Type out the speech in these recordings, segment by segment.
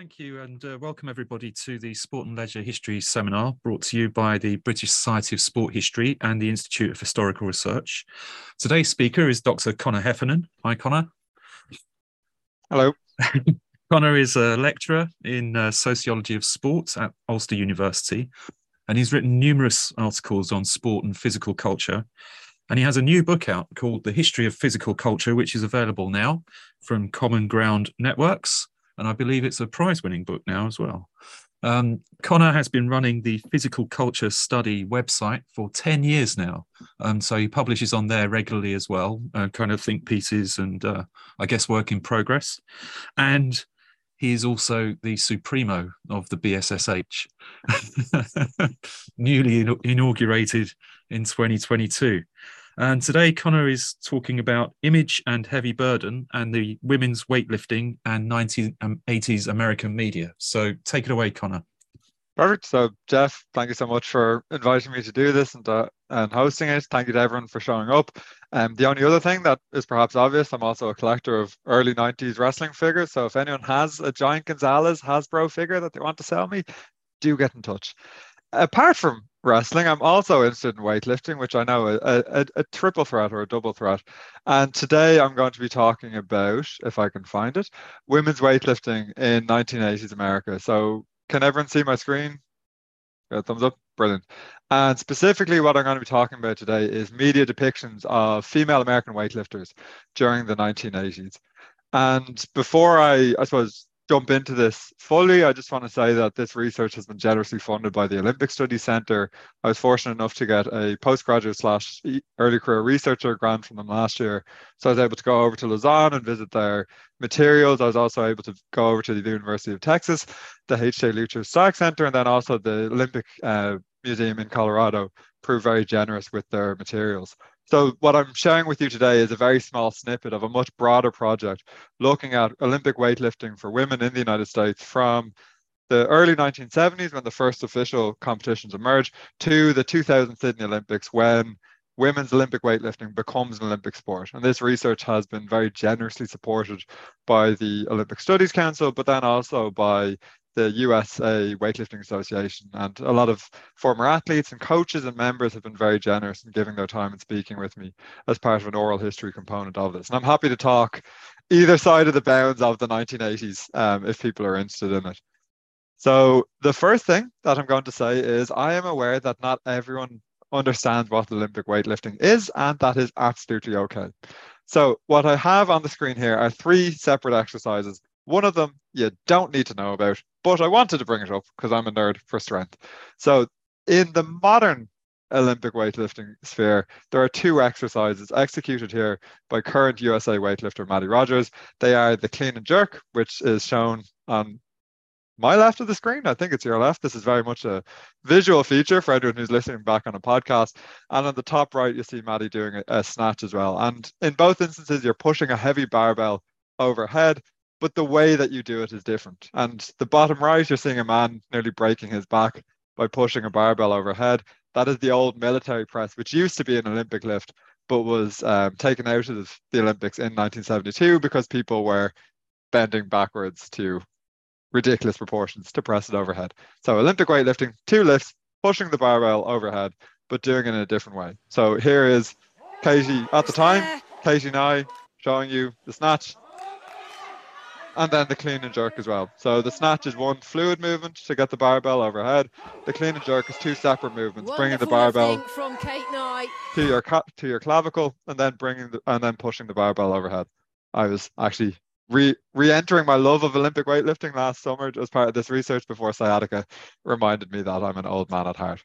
Thank you, and uh, welcome everybody to the Sport and Leisure History Seminar brought to you by the British Society of Sport History and the Institute of Historical Research. Today's speaker is Dr. Conor Heffernan. Hi, Conor. Hello. Conor is a lecturer in uh, sociology of sport at Ulster University, and he's written numerous articles on sport and physical culture. And he has a new book out called The History of Physical Culture, which is available now from Common Ground Networks and I believe it's a prize winning book now as well. Um, Conor has been running the Physical Culture Study website for 10 years now. Um, so he publishes on there regularly as well, uh, kind of think pieces and uh, I guess work in progress. And he is also the supremo of the BSSH, newly inaugurated in 2022. And today, Conor is talking about image and heavy burden and the women's weightlifting and 1980s um, American media. So take it away, Conor. Perfect. So, Jeff, thank you so much for inviting me to do this and, uh, and hosting it. Thank you to everyone for showing up. Um, the only other thing that is perhaps obvious, I'm also a collector of early 90s wrestling figures. So, if anyone has a Giant Gonzalez Hasbro figure that they want to sell me, do get in touch. Apart from wrestling. I'm also interested in weightlifting, which I know a, a, a, triple threat or a double threat. And today I'm going to be talking about, if I can find it, women's weightlifting in 1980s America. So can everyone see my screen? Thumbs up? Brilliant. And specifically, what I'm going to be talking about today is media depictions of female American weightlifters during the 1980s. And before I, I suppose, jump into this fully, I just want to say that this research has been generously funded by the Olympic Studies Centre. I was fortunate enough to get a postgraduate slash early career researcher grant from them last year. So I was able to go over to Lausanne and visit their materials. I was also able to go over to the University of Texas, the H.J. Lutcher Stark Center, and then also the Olympic uh, Museum in Colorado proved very generous with their materials. So what I'm sharing with you today is a very small snippet of a much broader project looking at Olympic weightlifting for women in the United States from the early 1970s when the first official competitions emerged to the 2000 Sydney Olympics when women's Olympic weightlifting becomes an Olympic sport. And this research has been very generously supported by the Olympic Studies Council, but then also by the USA Weightlifting Association. And a lot of former athletes and coaches and members have been very generous in giving their time and speaking with me as part of an oral history component of this. And I'm happy to talk either side of the bounds of the 1980s um, if people are interested in it. So the first thing that I'm going to say is I am aware that not everyone understands what Olympic weightlifting is, and that is absolutely okay. So what I have on the screen here are three separate exercises one of them you don't need to know about, but I wanted to bring it up because I'm a nerd for strength. So, in the modern Olympic weightlifting sphere, there are two exercises executed here by current USA weightlifter Maddie Rogers. They are the clean and jerk, which is shown on my left of the screen. I think it's your left. This is very much a visual feature for anyone who's listening back on a podcast. And on the top right, you see Maddie doing a, a snatch as well. And in both instances, you're pushing a heavy barbell overhead but the way that you do it is different. And the bottom right, you're seeing a man nearly breaking his back by pushing a barbell overhead. That is the old military press, which used to be an Olympic lift, but was um, taken out of the Olympics in 1972 because people were bending backwards to ridiculous proportions to press it overhead. So Olympic weightlifting, two lifts, pushing the barbell overhead, but doing it in a different way. So here is Katie at the time, Katie Nye showing you the snatch, and then the clean and jerk as well. So the snatch is one fluid movement to get the barbell overhead. The clean and jerk is two separate movements, Wonderful bringing the barbell from Kate Knight to your to your clavicle, and then bringing the, and then pushing the barbell overhead. I was actually re re-entering my love of Olympic weightlifting last summer as part of this research before sciatica reminded me that I'm an old man at heart.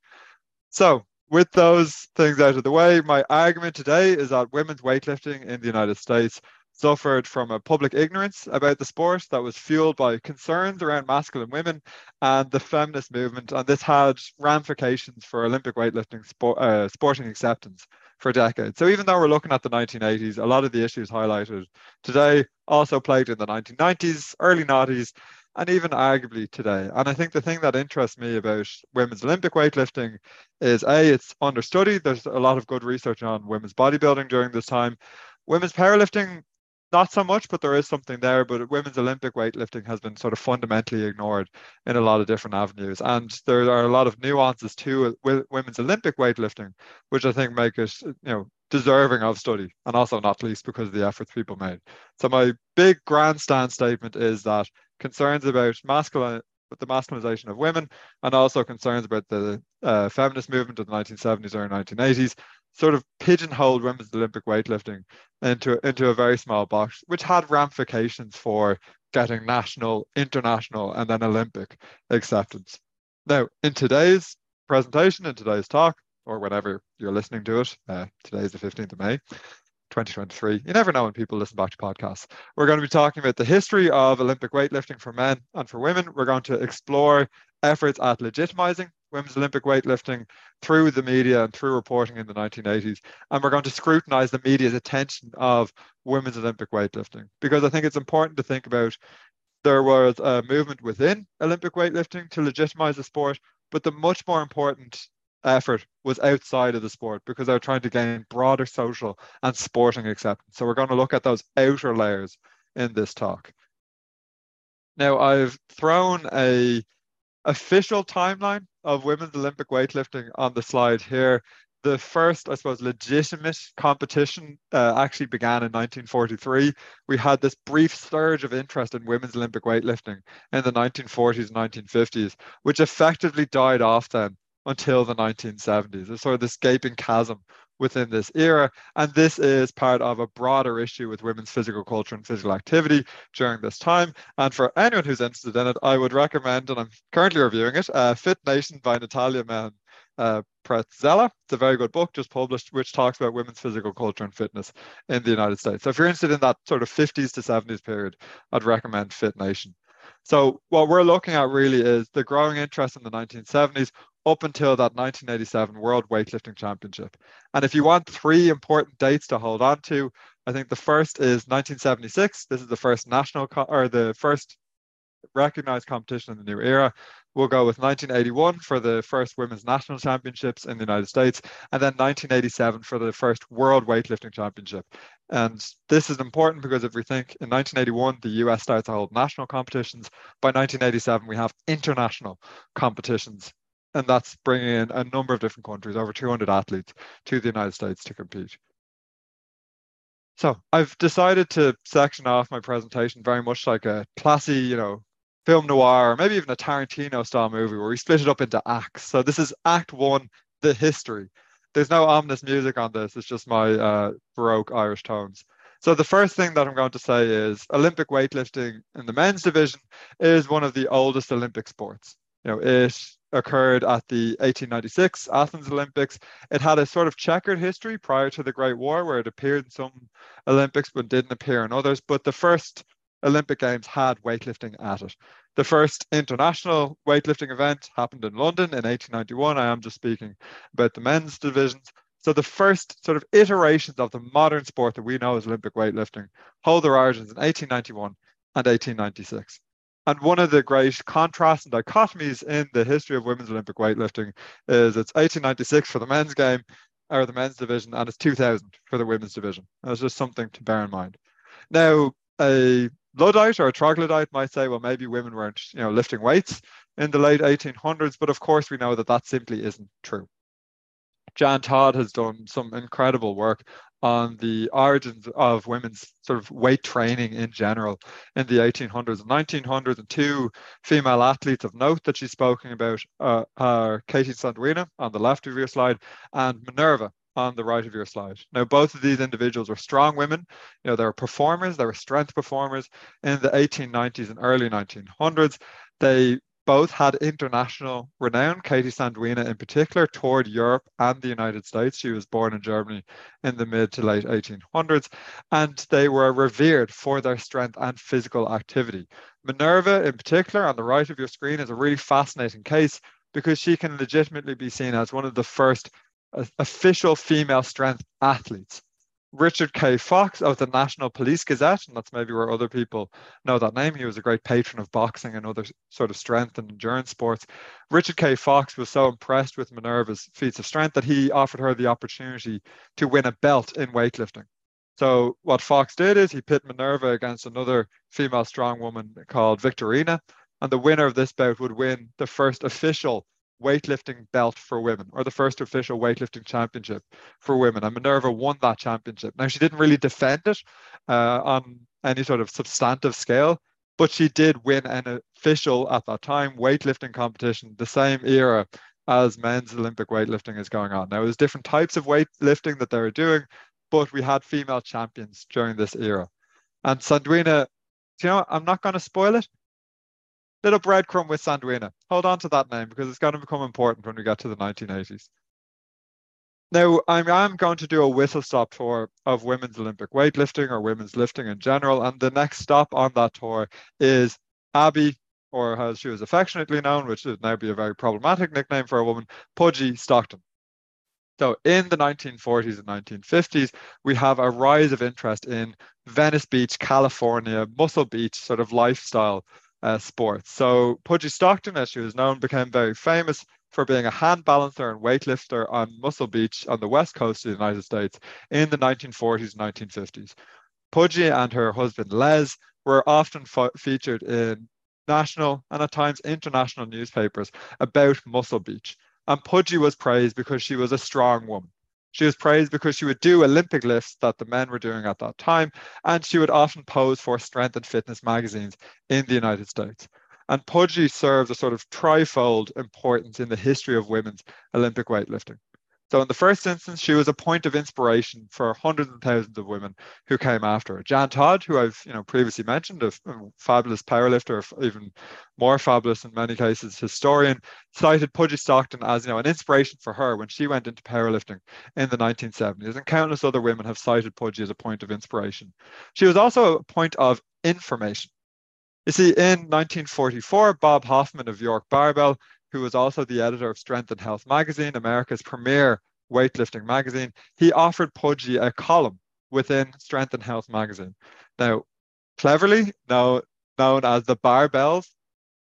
So with those things out of the way, my argument today is that women's weightlifting in the United States suffered from a public ignorance about the sport that was fueled by concerns around masculine women and the feminist movement. And this had ramifications for Olympic weightlifting sport, uh, sporting acceptance for decades. So even though we're looking at the 1980s, a lot of the issues highlighted today also plagued in the 1990s, early 90s, and even arguably today. And I think the thing that interests me about women's Olympic weightlifting is A, it's understudied. There's a lot of good research on women's bodybuilding during this time. Women's powerlifting not so much, but there is something there. But women's Olympic weightlifting has been sort of fundamentally ignored in a lot of different avenues. And there are a lot of nuances to women's Olympic weightlifting, which I think make it, you know, deserving of study, and also not least because of the efforts people made. So my big grandstand statement is that concerns about masculine the masculinization of women and also concerns about the uh, feminist movement of the 1970s or 1980s sort of pigeonholed women's Olympic weightlifting into, into a very small box, which had ramifications for getting national, international, and then Olympic acceptance. Now, in today's presentation, in today's talk, or whenever you're listening to it, uh, today is the 15th of May, 2023. You never know when people listen back to podcasts. We're going to be talking about the history of Olympic weightlifting for men and for women. We're going to explore efforts at legitimizing women's Olympic weightlifting through the media and through reporting in the 1980s. And we're going to scrutinize the media's attention of women's Olympic weightlifting because I think it's important to think about there was a movement within Olympic weightlifting to legitimize the sport, but the much more important effort was outside of the sport because they're trying to gain broader social and sporting acceptance. So we're going to look at those outer layers in this talk. Now I've thrown a official timeline of women's Olympic weightlifting on the slide here. The first, I suppose, legitimate competition uh, actually began in 1943. We had this brief surge of interest in women's Olympic weightlifting in the 1940s and 1950s, which effectively died off then until the 1970s. There's sort of this gaping chasm within this era. And this is part of a broader issue with women's physical culture and physical activity during this time. And for anyone who's interested in it, I would recommend, and I'm currently reviewing it, uh, Fit Nation by Natalia Men. Uh, Petrzela. It's a very good book just published, which talks about women's physical culture and fitness in the United States. So if you're interested in that sort of 50s to 70s period, I'd recommend Fit Nation. So what we're looking at really is the growing interest in the 1970s up until that 1987 World Weightlifting Championship. And if you want three important dates to hold on to, I think the first is 1976. This is the first national co- or the first recognized competition in the new era. We'll go with 1981 for the first women's national championships in the United States, and then 1987 for the first World Weightlifting Championship. And this is important because if we think in 1981, the US starts to hold national competitions, by 1987, we have international competitions and that's bringing in a number of different countries, over 200 athletes to the United States to compete. So I've decided to section off my presentation very much like a classy, you know, film noir, or maybe even a Tarantino style movie where we split it up into acts. So this is act one, the history. There's no ominous music on this. It's just my uh, Baroque Irish tones. So the first thing that I'm going to say is Olympic weightlifting in the men's division is one of the oldest Olympic sports. You know, it occurred at the 1896 Athens Olympics. It had a sort of checkered history prior to the Great War, where it appeared in some Olympics but didn't appear in others. But the first Olympic Games had weightlifting at it. The first international weightlifting event happened in London in 1891. I am just speaking about the men's divisions. So the first sort of iterations of the modern sport that we know as Olympic weightlifting hold their origins in 1891 and 1896. And one of the great contrasts and dichotomies in the history of women's Olympic weightlifting is it's 1896 for the men's game or the men's division, and it's 2000 for the women's division. That's just something to bear in mind. Now, a Luddite or a troglodyte might say, well, maybe women weren't, you know, lifting weights in the late 1800s, but of course we know that that simply isn't true. Jan Todd has done some incredible work on the origins of women's sort of weight training in general in the 1800s and 1900s. And two female athletes of note that she's spoken about uh, are Katie Sandwina on the left of your slide and Minerva on the right of your slide. Now, both of these individuals were strong women. You know, they were performers, they were strength performers in the 1890s and early 1900s. They both had international renown. Katie Sandwina in particular, toured Europe and the United States. She was born in Germany in the mid to late 1800s, and they were revered for their strength and physical activity. Minerva, in particular, on the right of your screen, is a really fascinating case because she can legitimately be seen as one of the first uh, official female strength athletes. Richard K. Fox of the National Police Gazette, and that's maybe where other people know that name. He was a great patron of boxing and other sort of strength and endurance sports. Richard K. Fox was so impressed with Minerva's feats of strength that he offered her the opportunity to win a belt in weightlifting. So what Fox did is he pit Minerva against another female strong woman called Victorina, and the winner of this bout would win the first official weightlifting belt for women or the first official weightlifting championship for women. And Minerva won that championship. Now, she didn't really defend it uh, on any sort of substantive scale, but she did win an official at that time weightlifting competition, the same era as men's Olympic weightlifting is going on. Now, there's different types of weightlifting that they were doing, but we had female champions during this era. And Sandwina, you know, I'm not going to spoil it. Little breadcrumb with Sandwina. Hold on to that name because it's going to become important when we get to the 1980s. Now, I'm, I'm going to do a whistle stop tour of women's Olympic weightlifting or women's lifting in general. And the next stop on that tour is Abbye, or as she was affectionately known, which would now be a very problematic nickname for a woman, Pudgy Stockton. So in the 1940s and 1950s, we have a rise of interest in Venice Beach, California, Muscle Beach sort of lifestyle uh, sports. So Pudgy Stockton, as she was known, became very famous for being a hand balancer and weightlifter on Muscle Beach on the west coast of the United States in the 1940s and 1950s. Pudgy and her husband Les were often featured in national and at times international newspapers about Muscle Beach. And Pudgy was praised because she was a strong woman. She was praised because she would do Olympic lifts that the men were doing at that time, and she would often pose for strength and fitness magazines in the United States. And Pudgy serves a sort of trifold importance in the history of women's Olympic weightlifting. So in the first instance, she was a point of inspiration for hundreds and thousands of women who came after her. Jan Todd, who I've you know previously mentioned, a, fabulous powerlifter, even more fabulous in many cases historian, cited Pudgy Stockton as you know an inspiration for her when she went into powerlifting in the 1970s. And countless other women have cited Pudgy as a point of inspiration. She was also a point of information. You see, in 1944, Bob Hoffman of York Barbell who was also the editor of Strength and Health magazine, America's premier weightlifting magazine, he offered Pudgy a column within Strength and Health magazine. Now, cleverly now known as the barbells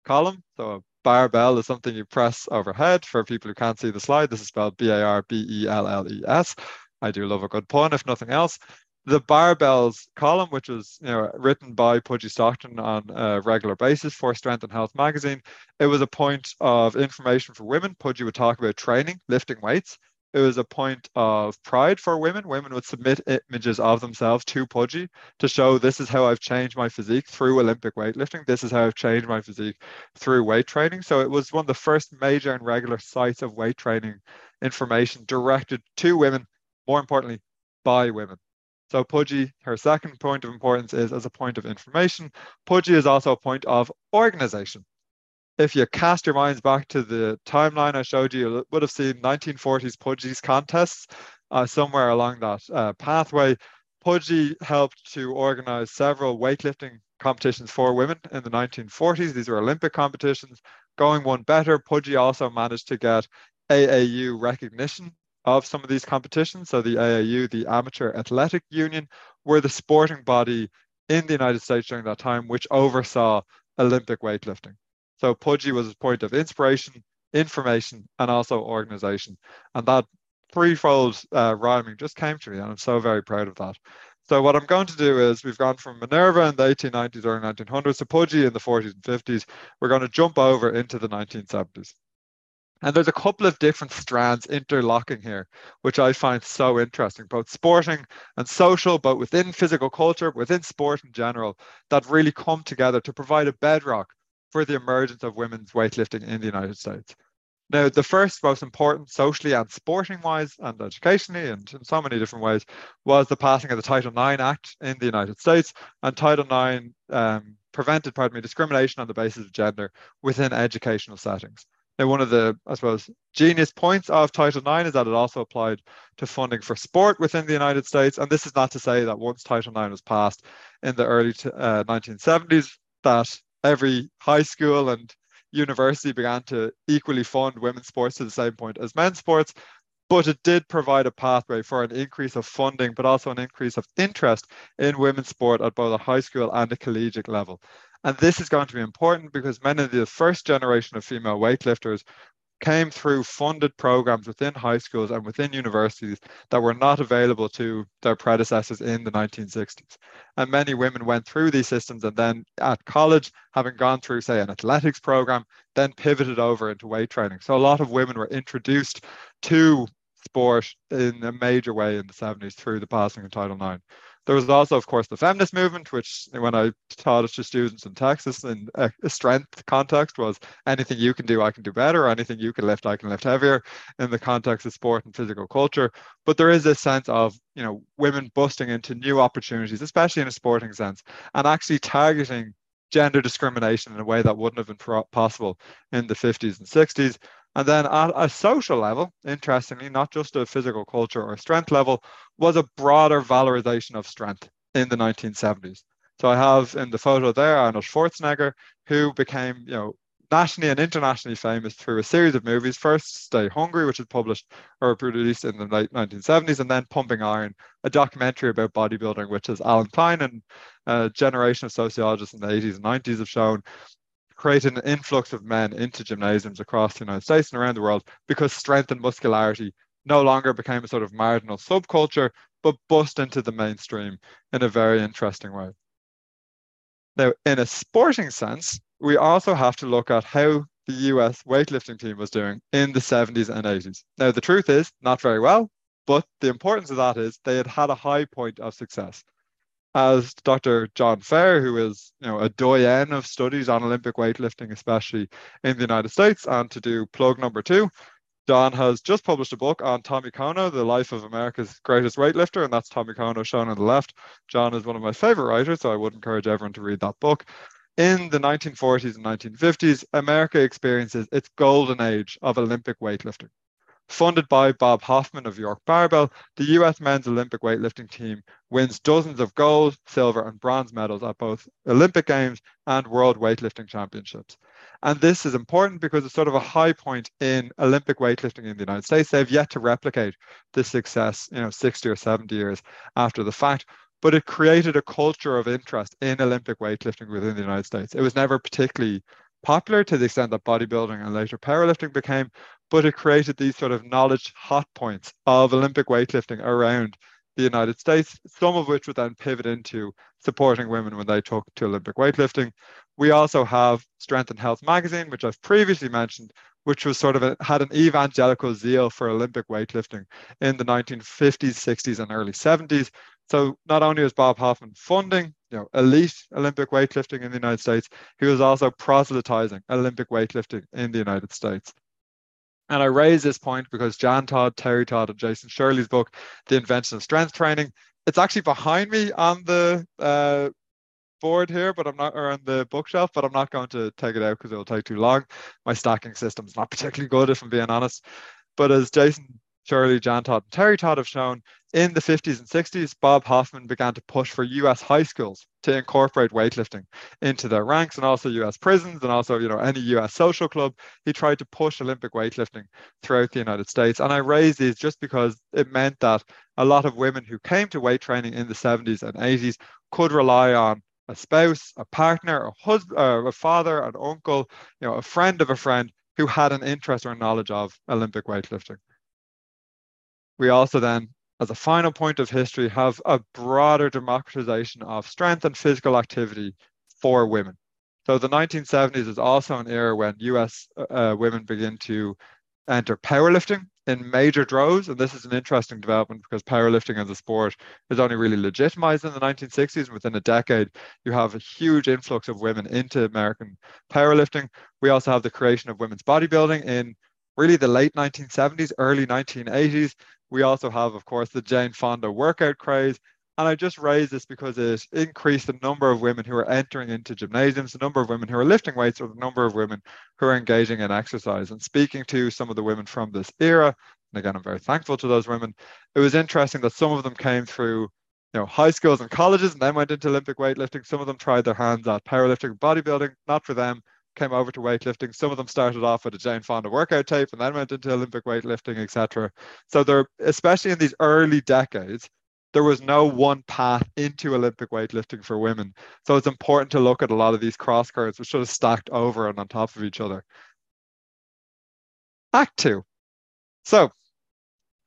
column. So a barbell is something you press overhead. For people who can't see the slide, this is spelled B-A-R-B-E-L-L-E-S. I do love a good pun, if nothing else the barbells column, which was you know written by Pudgy Stockton on a regular basis for Strength and Health magazine, it was a point of information for women. Pudgy would talk about training, lifting weights. It was a point of pride for women. Women would submit images of themselves to Pudgy to show this is how I've changed my physique through Olympic weightlifting. This is how I've changed my physique through weight training. So it was one of the first major and regular sites of weight training information directed to women, more importantly, by women. So Pudgy, her second point of importance is as a point of information. Pudgy is also a point of organization. If you cast your minds back to the timeline I showed you, you would have seen 1940s Pudgy's contests uh, somewhere along that uh, pathway. Pudgy helped to organize several weightlifting competitions for women in the 1940s. These were Olympic competitions. Going one better, Pudgy also managed to get AAU recognition of some of these competitions. So the AAU, the Amateur Athletic Union, were the sporting body in the United States during that time, which oversaw Olympic weightlifting. So Pudgy was a point of inspiration, information, and also organization. And that threefold uh, rhyming just came to me, and I'm so very proud of that. So what I'm going to do is we've gone from Minerva in the 1890s, or 1900s to Pudgy in the 40s and 50s. We're going to jump over into the 1970s. And there's a couple of different strands interlocking here, which I find so interesting, both sporting and social, but within physical culture, within sport in general, that really come together to provide a bedrock for the emergence of women's weightlifting in the United States. Now, the first most important socially and sporting wise and educationally and in so many different ways was the passing of the Title IX Act in the United States. And Title IX um, prevented, pardon me, discrimination on the basis of gender within educational settings. Now, one of the, I suppose, genius points of Title IX is that it also applied to funding for sport within the United States. And this is not to say that once Title IX was passed in the early uh, 1970s, that every high school and university began to equally fund women's sports to the same point as men's sports. But it did provide a pathway for an increase of funding, but also an increase of interest in women's sport at both a high school and a collegiate level. And this is going to be important because many of the first generation of female weightlifters came through funded programs within high schools and within universities that were not available to their predecessors in the 1960s. And many women went through these systems and then at college, having gone through, say, an athletics program, then pivoted over into weight training. So a lot of women were introduced to sport in a major way in the 70s through the passing of Title IX. There was also, of course, the feminist movement, which when I taught it to students in Texas in a strength context was anything you can do, I can do better, anything you can lift, I can lift heavier in the context of sport and physical culture. But there is this sense of, you know, women busting into new opportunities, especially in a sporting sense, and actually targeting gender discrimination in a way that wouldn't have been possible in the 50s and 60s. And then at a social level, interestingly, not just a physical culture or strength level, was a broader valorization of strength in the 1970s. So I have in the photo there Arnold Schwarzenegger, who became, you know, nationally and internationally famous through a series of movies. First, Stay Hungry, which was published or produced in the late 1970s, and then Pumping Iron, a documentary about bodybuilding, which is Alan Klein and a generation of sociologists in the 80s and 90s have shown created an influx of men into gymnasiums across the United States and around the world because strength and muscularity no longer became a sort of marginal subculture, but bust into the mainstream in a very interesting way. Now, in a sporting sense, we also have to look at how the US weightlifting team was doing in the 70s and 80s. Now, the truth is, not very well, but the importance of that is they had had a high point of success as Dr. John Fair, who is you know a doyen of studies on Olympic weightlifting, especially in the United States. And to do plug number two, John has just published a book on Tommy Kono, the life of America's greatest weightlifter, and that's Tommy Kono shown on the left. John is one of my favorite writers, so I would encourage everyone to read that book. In the 1940s and 1950s, America experiences its golden age of Olympic weightlifting. Funded by Bob Hoffman of York Barbell, the US men's Olympic weightlifting team wins dozens of gold, silver, and bronze medals at both Olympic Games and World Weightlifting Championships. And this is important because it's sort of a high point in Olympic weightlifting in the United States. They've yet to replicate this success, you know, 60 or 70 years after the fact. But it created a culture of interest in Olympic weightlifting within the United States. It was never particularly popular to the extent that bodybuilding and later powerlifting became, but it created these sort of knowledge hot points of Olympic weightlifting around the United States, some of which would then pivot into supporting women when they took to Olympic weightlifting. We also have Strength and Health magazine, which I've previously mentioned, which was sort of a, had an evangelical zeal for Olympic weightlifting in the 1950s, 60s, and early 70s. So not only was Bob Hoffman funding, you know, elite Olympic weightlifting in the United States, he was also proselytizing Olympic weightlifting in the United States. And I raise this point because Jan Todd, Terry Todd, and Jason Shurley's book, The Invention of Strength Training, it's actually behind me on the uh, board here, but I'm not, or on the bookshelf, but I'm not going to take it out because it'll take too long. My stacking system's not particularly good, if I'm being honest. But as Jason Shurley, Jan Todd, and Terry Todd have shown, in the 50s and 60s, Bob Hoffman began to push for US high schools to incorporate weightlifting into their ranks and also US prisons and also, you know, any US social club. He tried to push Olympic weightlifting throughout the United States. And I raise these just because it meant that a lot of women who came to weight training in the 70s and 80s could rely on a spouse, a partner, a husband, uh, a father, an uncle, you know, a friend of a friend who had an interest or knowledge of Olympic weightlifting. We also then, as a final point of history, have a broader democratization of strength and physical activity for women. So the 1970s is also an era when US uh, women begin to enter powerlifting in major droves. And this is an interesting development because powerlifting as a sport is only really legitimized in the 1960s. And within a decade, you have a huge influx of women into American powerlifting. We also have the creation of women's bodybuilding in really the late 1970s, early 1980s. We also have, of course, the Jane Fonda workout craze. And I just raise this because it increased the number of women who are entering into gymnasiums, the number of women who are lifting weights, or the number of women who are engaging in exercise. And speaking to some of the women from this era, and again, I'm very thankful to those women, it was interesting that some of them came through you know, high schools and colleges and then went into Olympic weightlifting. Some of them tried their hands at powerlifting, bodybuilding, not for them came over to weightlifting. Some of them started off with a Jane Fonda workout tape and then went into Olympic weightlifting, etc. So there, especially in these early decades, there was no one path into Olympic weightlifting for women. So it's important to look at a lot of these cross currents, which sort of stacked over and on top of each other. Act two. So,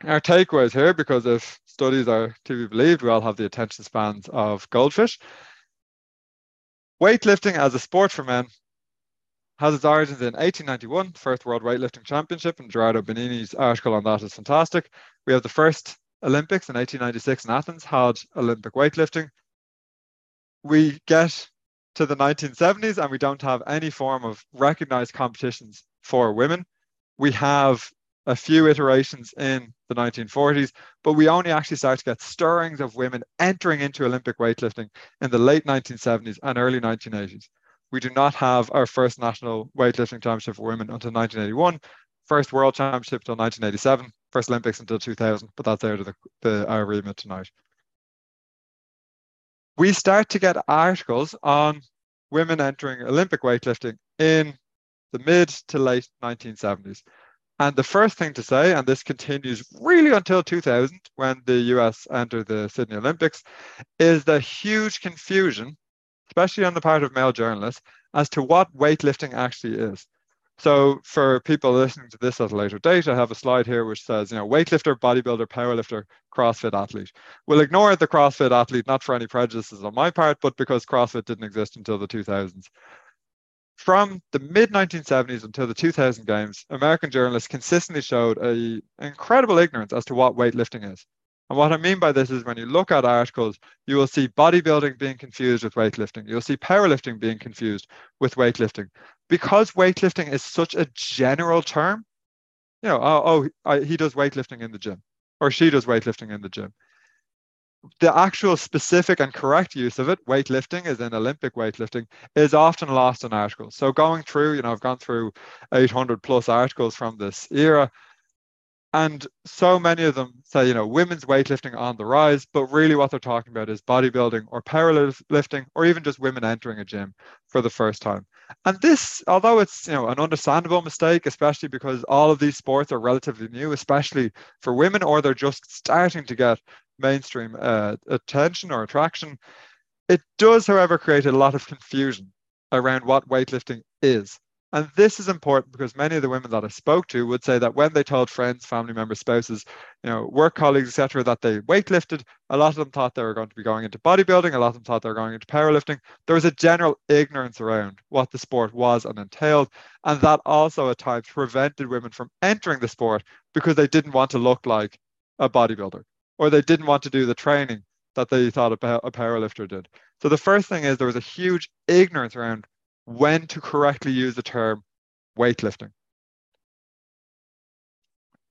our takeaways here, because if studies are to be believed, we all have the attention spans of goldfish. Weightlifting as a sport for men has its origins in 1891, first World Weightlifting Championship, and Gherardo Bonini's article on that is fantastic. We have the first Olympics in 1896 in Athens, had Olympic weightlifting. We get to the 1970s and we don't have any form of recognized competitions for women. We have a few iterations in the 1940s, but we only actually start to get stirrings of women entering into Olympic weightlifting in the late 1970s and early 1980s. We do not have our first national weightlifting championship for women until 1981, first world championship until 1987, first Olympics until 2000, but that's out of the, the our remit tonight. We start to get articles on women entering Olympic weightlifting in the mid to late 1970s. And the first thing to say, and this continues really until 2000 when the US entered the Sydney Olympics, is the huge confusion, especially on the part of male journalists, as to what weightlifting actually is. So for people listening to this at a later date, I have a slide here which says, you know, weightlifter, bodybuilder, powerlifter, CrossFit athlete. We'll ignore the CrossFit athlete, not for any prejudices on my part, but because CrossFit didn't exist until the 2000s. From the mid 1970s until the 2000 games, American journalists consistently showed a incredible ignorance as to what weightlifting is. And what I mean by this is when you look at articles, you will see bodybuilding being confused with weightlifting. You'll see powerlifting being confused with weightlifting. Because weightlifting is such a general term, you know, oh, oh I, he does weightlifting in the gym or she does weightlifting in the gym. The actual specific and correct use of it, weightlifting is in Olympic weightlifting, is often lost in articles. So going through, you know, I've gone through 800 plus articles from this era and so many of them say, you know, women's weightlifting on the rise, but really what they're talking about is bodybuilding or powerlifting or even just women entering a gym for the first time. And this, although it's, you know, an understandable mistake, especially because all of these sports are relatively new, especially for women, or they're just starting to get mainstream uh, attention or attraction, it does, however, create a lot of confusion around what weightlifting is and this is important because many of the women that I spoke to would say that when they told friends, family members, spouses, you know, work colleagues, etc., that they weightlifted, a lot of them thought they were going to be going into bodybuilding, a lot of them thought they were going into powerlifting. There was a general ignorance around what the sport was and entailed, and that also at times prevented women from entering the sport because they didn't want to look like a bodybuilder or they didn't want to do the training that they thought a powerlifter did. So the first thing is there was a huge ignorance around when to correctly use the term weightlifting.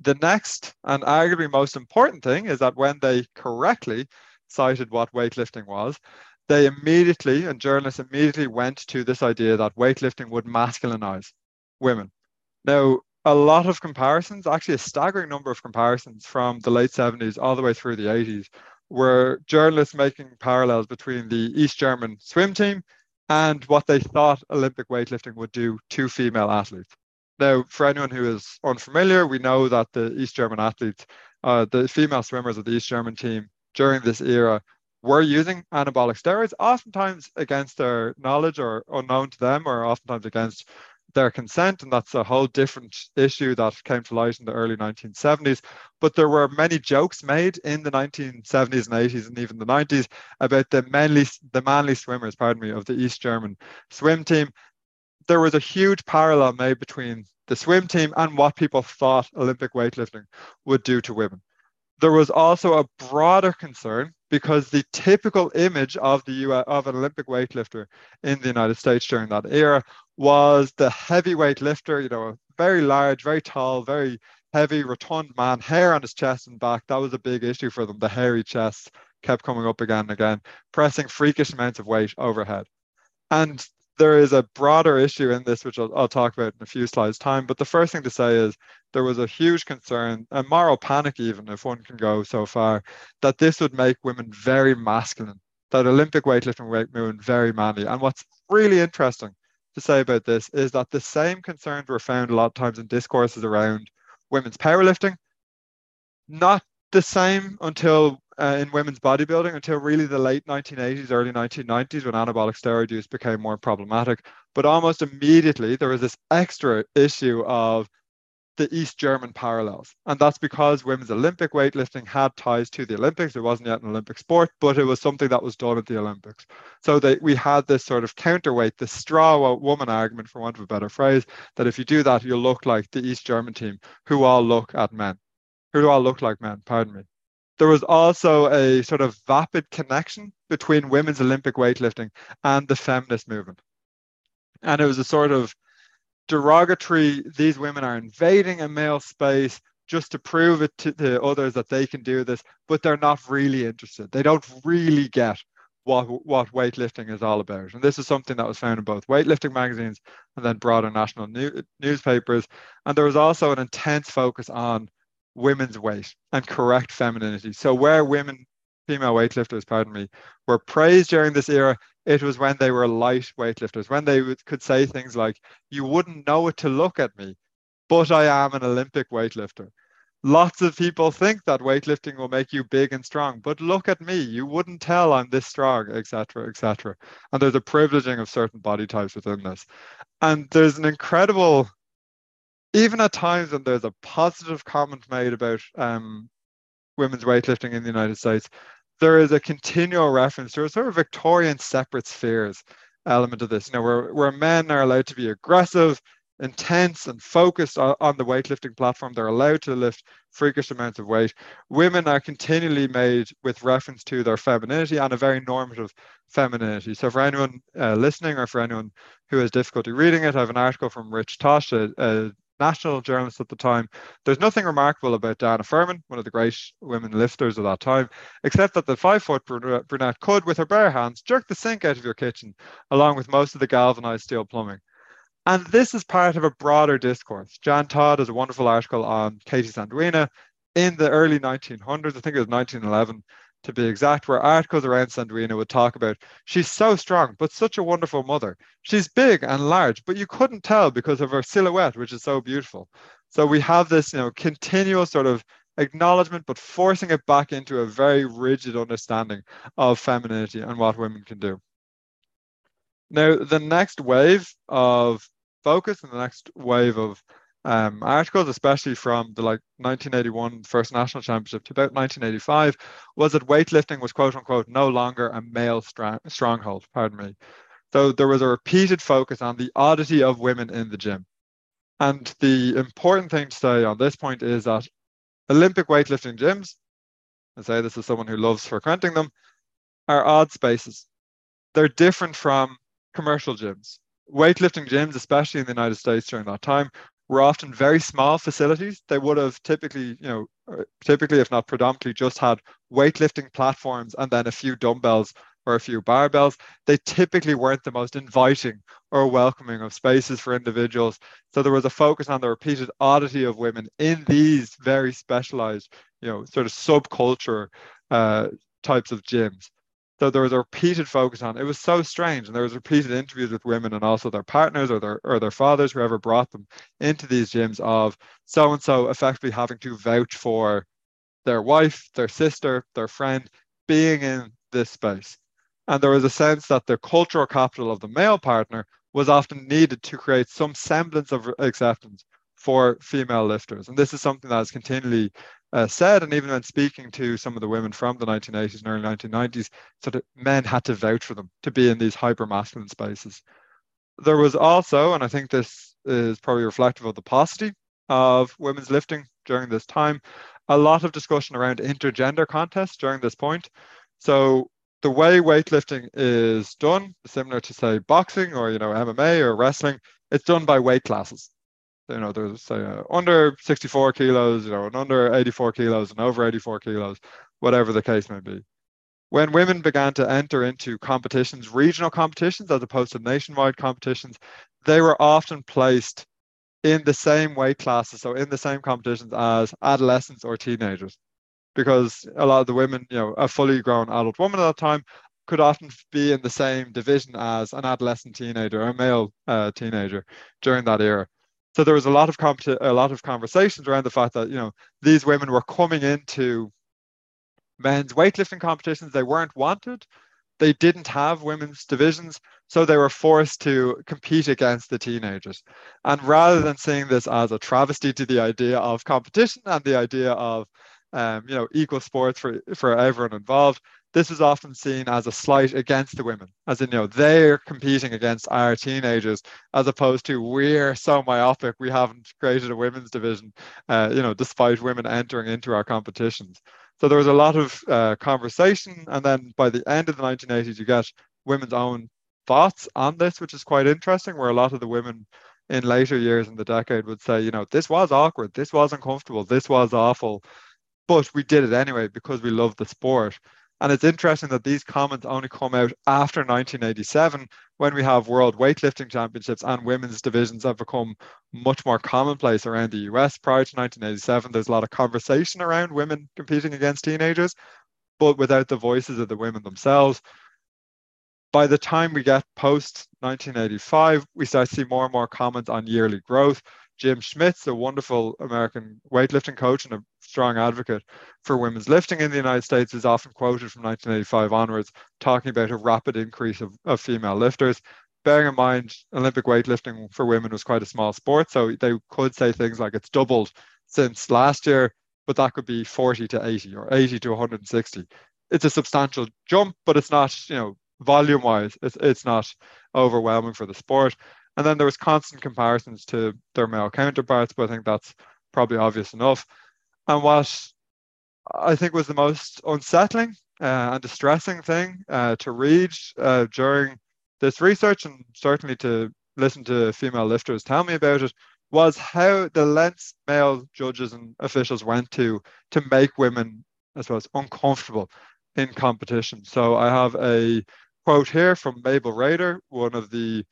The next and arguably most important thing is that when they correctly cited what weightlifting was, they immediately, and journalists immediately went to this idea that weightlifting would masculinize women. Now, a lot of comparisons, actually a staggering number of comparisons from the late 70s all the way through the 80s, were journalists making parallels between the East German swim team and what they thought Olympic weightlifting would do to female athletes. Now, for anyone who is unfamiliar, we know that the East German athletes, uh, the female swimmers of the East German team during this era were using anabolic steroids, oftentimes against their knowledge or unknown to them, or oftentimes against their consent, and that's a whole different issue that came to light in the early 1970s. But there were many jokes made in the 1970s and 80s and even the 90s about the manly, the manly swimmers, pardon me, of the East German swim team. There was a huge parallel made between the swim team and what people thought Olympic weightlifting would do to women. There was also a broader concern because the typical image of the US, of an Olympic weightlifter in the United States during that era was the heavyweight lifter, you know, very large, very tall, very heavy, rotund man, hair on his chest and back. That was a big issue for them. The hairy chest kept coming up again and again, pressing freakish amounts of weight overhead. And there is a broader issue in this, which I'll, I'll, talk about in a few slides' time. But the first thing to say is there was a huge concern, a moral panic, even if one can go so far, that this would make women very masculine, that Olympic weightlifting would make women very manly. And what's really interesting to say about this is that the same concerns were found a lot of times in discourses around women's powerlifting, not the same until uh, in women's bodybuilding until really the late 1980s, early 1990s, when anabolic steroid use became more problematic. But almost immediately, there was this extra issue of the East German parallels. And that's because women's Olympic weightlifting had ties to the Olympics. It wasn't yet an Olympic sport, but it was something that was done at the Olympics. So they, we had this sort of counterweight, the straw woman argument, for want of a better phrase, that if you do that, you'll look like the East German team, who all look at men, who all look like men, pardon me. There was also a sort of vapid connection between women's Olympic weightlifting and the feminist movement. And it was a sort of derogatory, these women are invading a male space just to prove it to the others that they can do this, but they're not really interested. They don't really get what what weightlifting is all about. And this is something that was found in both weightlifting magazines and then broader national new, newspapers. And there was also an intense focus on women's weight and correct femininity. So where women, female weightlifters, pardon me, were praised during this era, it was when they were light weightlifters, when they would, could say things like, You wouldn't know it to look at me, but I am an Olympic weightlifter. Lots of people think that weightlifting will make you big and strong, but look at me, you wouldn't tell I'm this strong, etc., etc. And there's a privileging of certain body types within this. And there's an incredible, even at times when there's a positive comment made about um, women's weightlifting in the United States, there is a continual reference to a sort of Victorian separate spheres element of this, you know, where, where men are allowed to be aggressive, intense, and focused on, on the weightlifting platform. They're allowed to lift freakish amounts of weight. Women are continually made with reference to their femininity and a very normative femininity. So, for anyone uh, listening or for anyone who has difficulty reading it, I have an article from Rich Tosh, a, a national journalist at the time. There's nothing remarkable about Dana Furman, one of the great women lifters of that time, except that the five foot brunette could, with her bare hands, jerk the sink out of your kitchen, along with most of the galvanized steel plumbing. And this is part of a broader discourse. Jan Todd has a wonderful article on Katie Sandwina in the early 1900s, I think it was 1911, to be exact, where articles around Sandwina would talk about she's so strong, but such a wonderful mother. She's big and large, but you couldn't tell because of her silhouette, which is so beautiful. So we have this, you know, continual sort of acknowledgement, but forcing it back into a very rigid understanding of femininity and what women can do. Now, the next wave of focus and the next wave of um, articles, especially from the like 1981 First National Championship to about 1985, was that weightlifting was quote unquote no longer a male strong- stronghold. Pardon me. So there was a repeated focus on the oddity of women in the gym. And the important thing to say on this point is that Olympic weightlifting gyms, and say this is someone who loves frequenting them, are odd spaces. They're different from commercial gyms. Weightlifting gyms, especially in the United States during that time, were often very small facilities. They would have typically, you know, uh, typically, if not predominantly, just had weightlifting platforms and then a few dumbbells or a few barbells. They typically weren't the most inviting or welcoming of spaces for individuals. So there was a focus on the repeated oddity of women in these very specialized, you know, sort of subculture uh, types of gyms. So there was a repeated focus on it was so strange, and there was repeated interviews with women and also their partners or their or their fathers, whoever brought them into these gyms, of so and so effectively having to vouch for their wife, their sister, their friend being in this space. And there was a sense that the cultural capital of the male partner was often needed to create some semblance of acceptance for female lifters. And this is something that is continually uh, said, and even when speaking to some of the women from the 1980s and early 1990s, sort of men had to vouch for them to be in these hyper masculine spaces. There was also, and I think this is probably reflective of the paucity of women's lifting during this time, a lot of discussion around intergender contests during this point. So the way weightlifting is done, similar to say boxing or you know MMA or wrestling, it's done by weight classes you know, there's uh, under 64 kilos, you know, and under 84 kilos and over 84 kilos, whatever the case may be. When women began to enter into competitions, regional competitions, as opposed to nationwide competitions, they were often placed in the same weight classes, so in the same competitions as adolescents or teenagers. Because a lot of the women, you know, a fully grown adult woman at that time could often be in the same division as an adolescent teenager, a male uh, teenager during that era. So there was a lot of comp- a lot of conversations around the fact that you know these women were coming into men's weightlifting competitions. They weren't wanted, they didn't have women's divisions, so they were forced to compete against the teenagers. And rather than seeing this as a travesty to the idea of competition and the idea of um, you know equal sports for for everyone involved, this is often seen as a slight against the women, as in, you know, they're competing against our teenagers, as opposed to we're so myopic, we haven't created a women's division, uh, you know, despite women entering into our competitions. So there was a lot of uh, conversation. And then by the end of the 1980s, you get women's own thoughts on this, which is quite interesting, where a lot of the women in later years in the decade would say, you know, this was awkward, this was uncomfortable, this was awful, but we did it anyway because we love the sport. And it's interesting that these comments only come out after 1987 when we have World Weightlifting Championships and women's divisions have become much more commonplace around the US. Prior to 1987, there's a lot of conversation around women competing against teenagers, but without the voices of the women themselves. By the time we get post 1985, we start to see more and more comments on yearly growth. Jim Schmitz, a wonderful American weightlifting coach and a strong advocate for women's lifting in the United States, is often quoted from 1985 onwards, talking about a rapid increase of, of female lifters. Bearing in mind, Olympic weightlifting for women was quite a small sport, so they could say things like it's doubled since last year, but that could be 40 to 80 or 80 to 160. It's a substantial jump, but it's not, you know, volume wise, it's, it's not overwhelming for the sport. And then there was constant comparisons to their male counterparts, but I think that's probably obvious enough. And what I think was the most unsettling uh, and distressing thing uh, to read uh, during this research, and certainly to listen to female lifters tell me about it, was how the lengths male judges and officials went to to make women, I suppose, uncomfortable in competition. So I have a quote here from Mabel Rader, one of the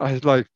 I like,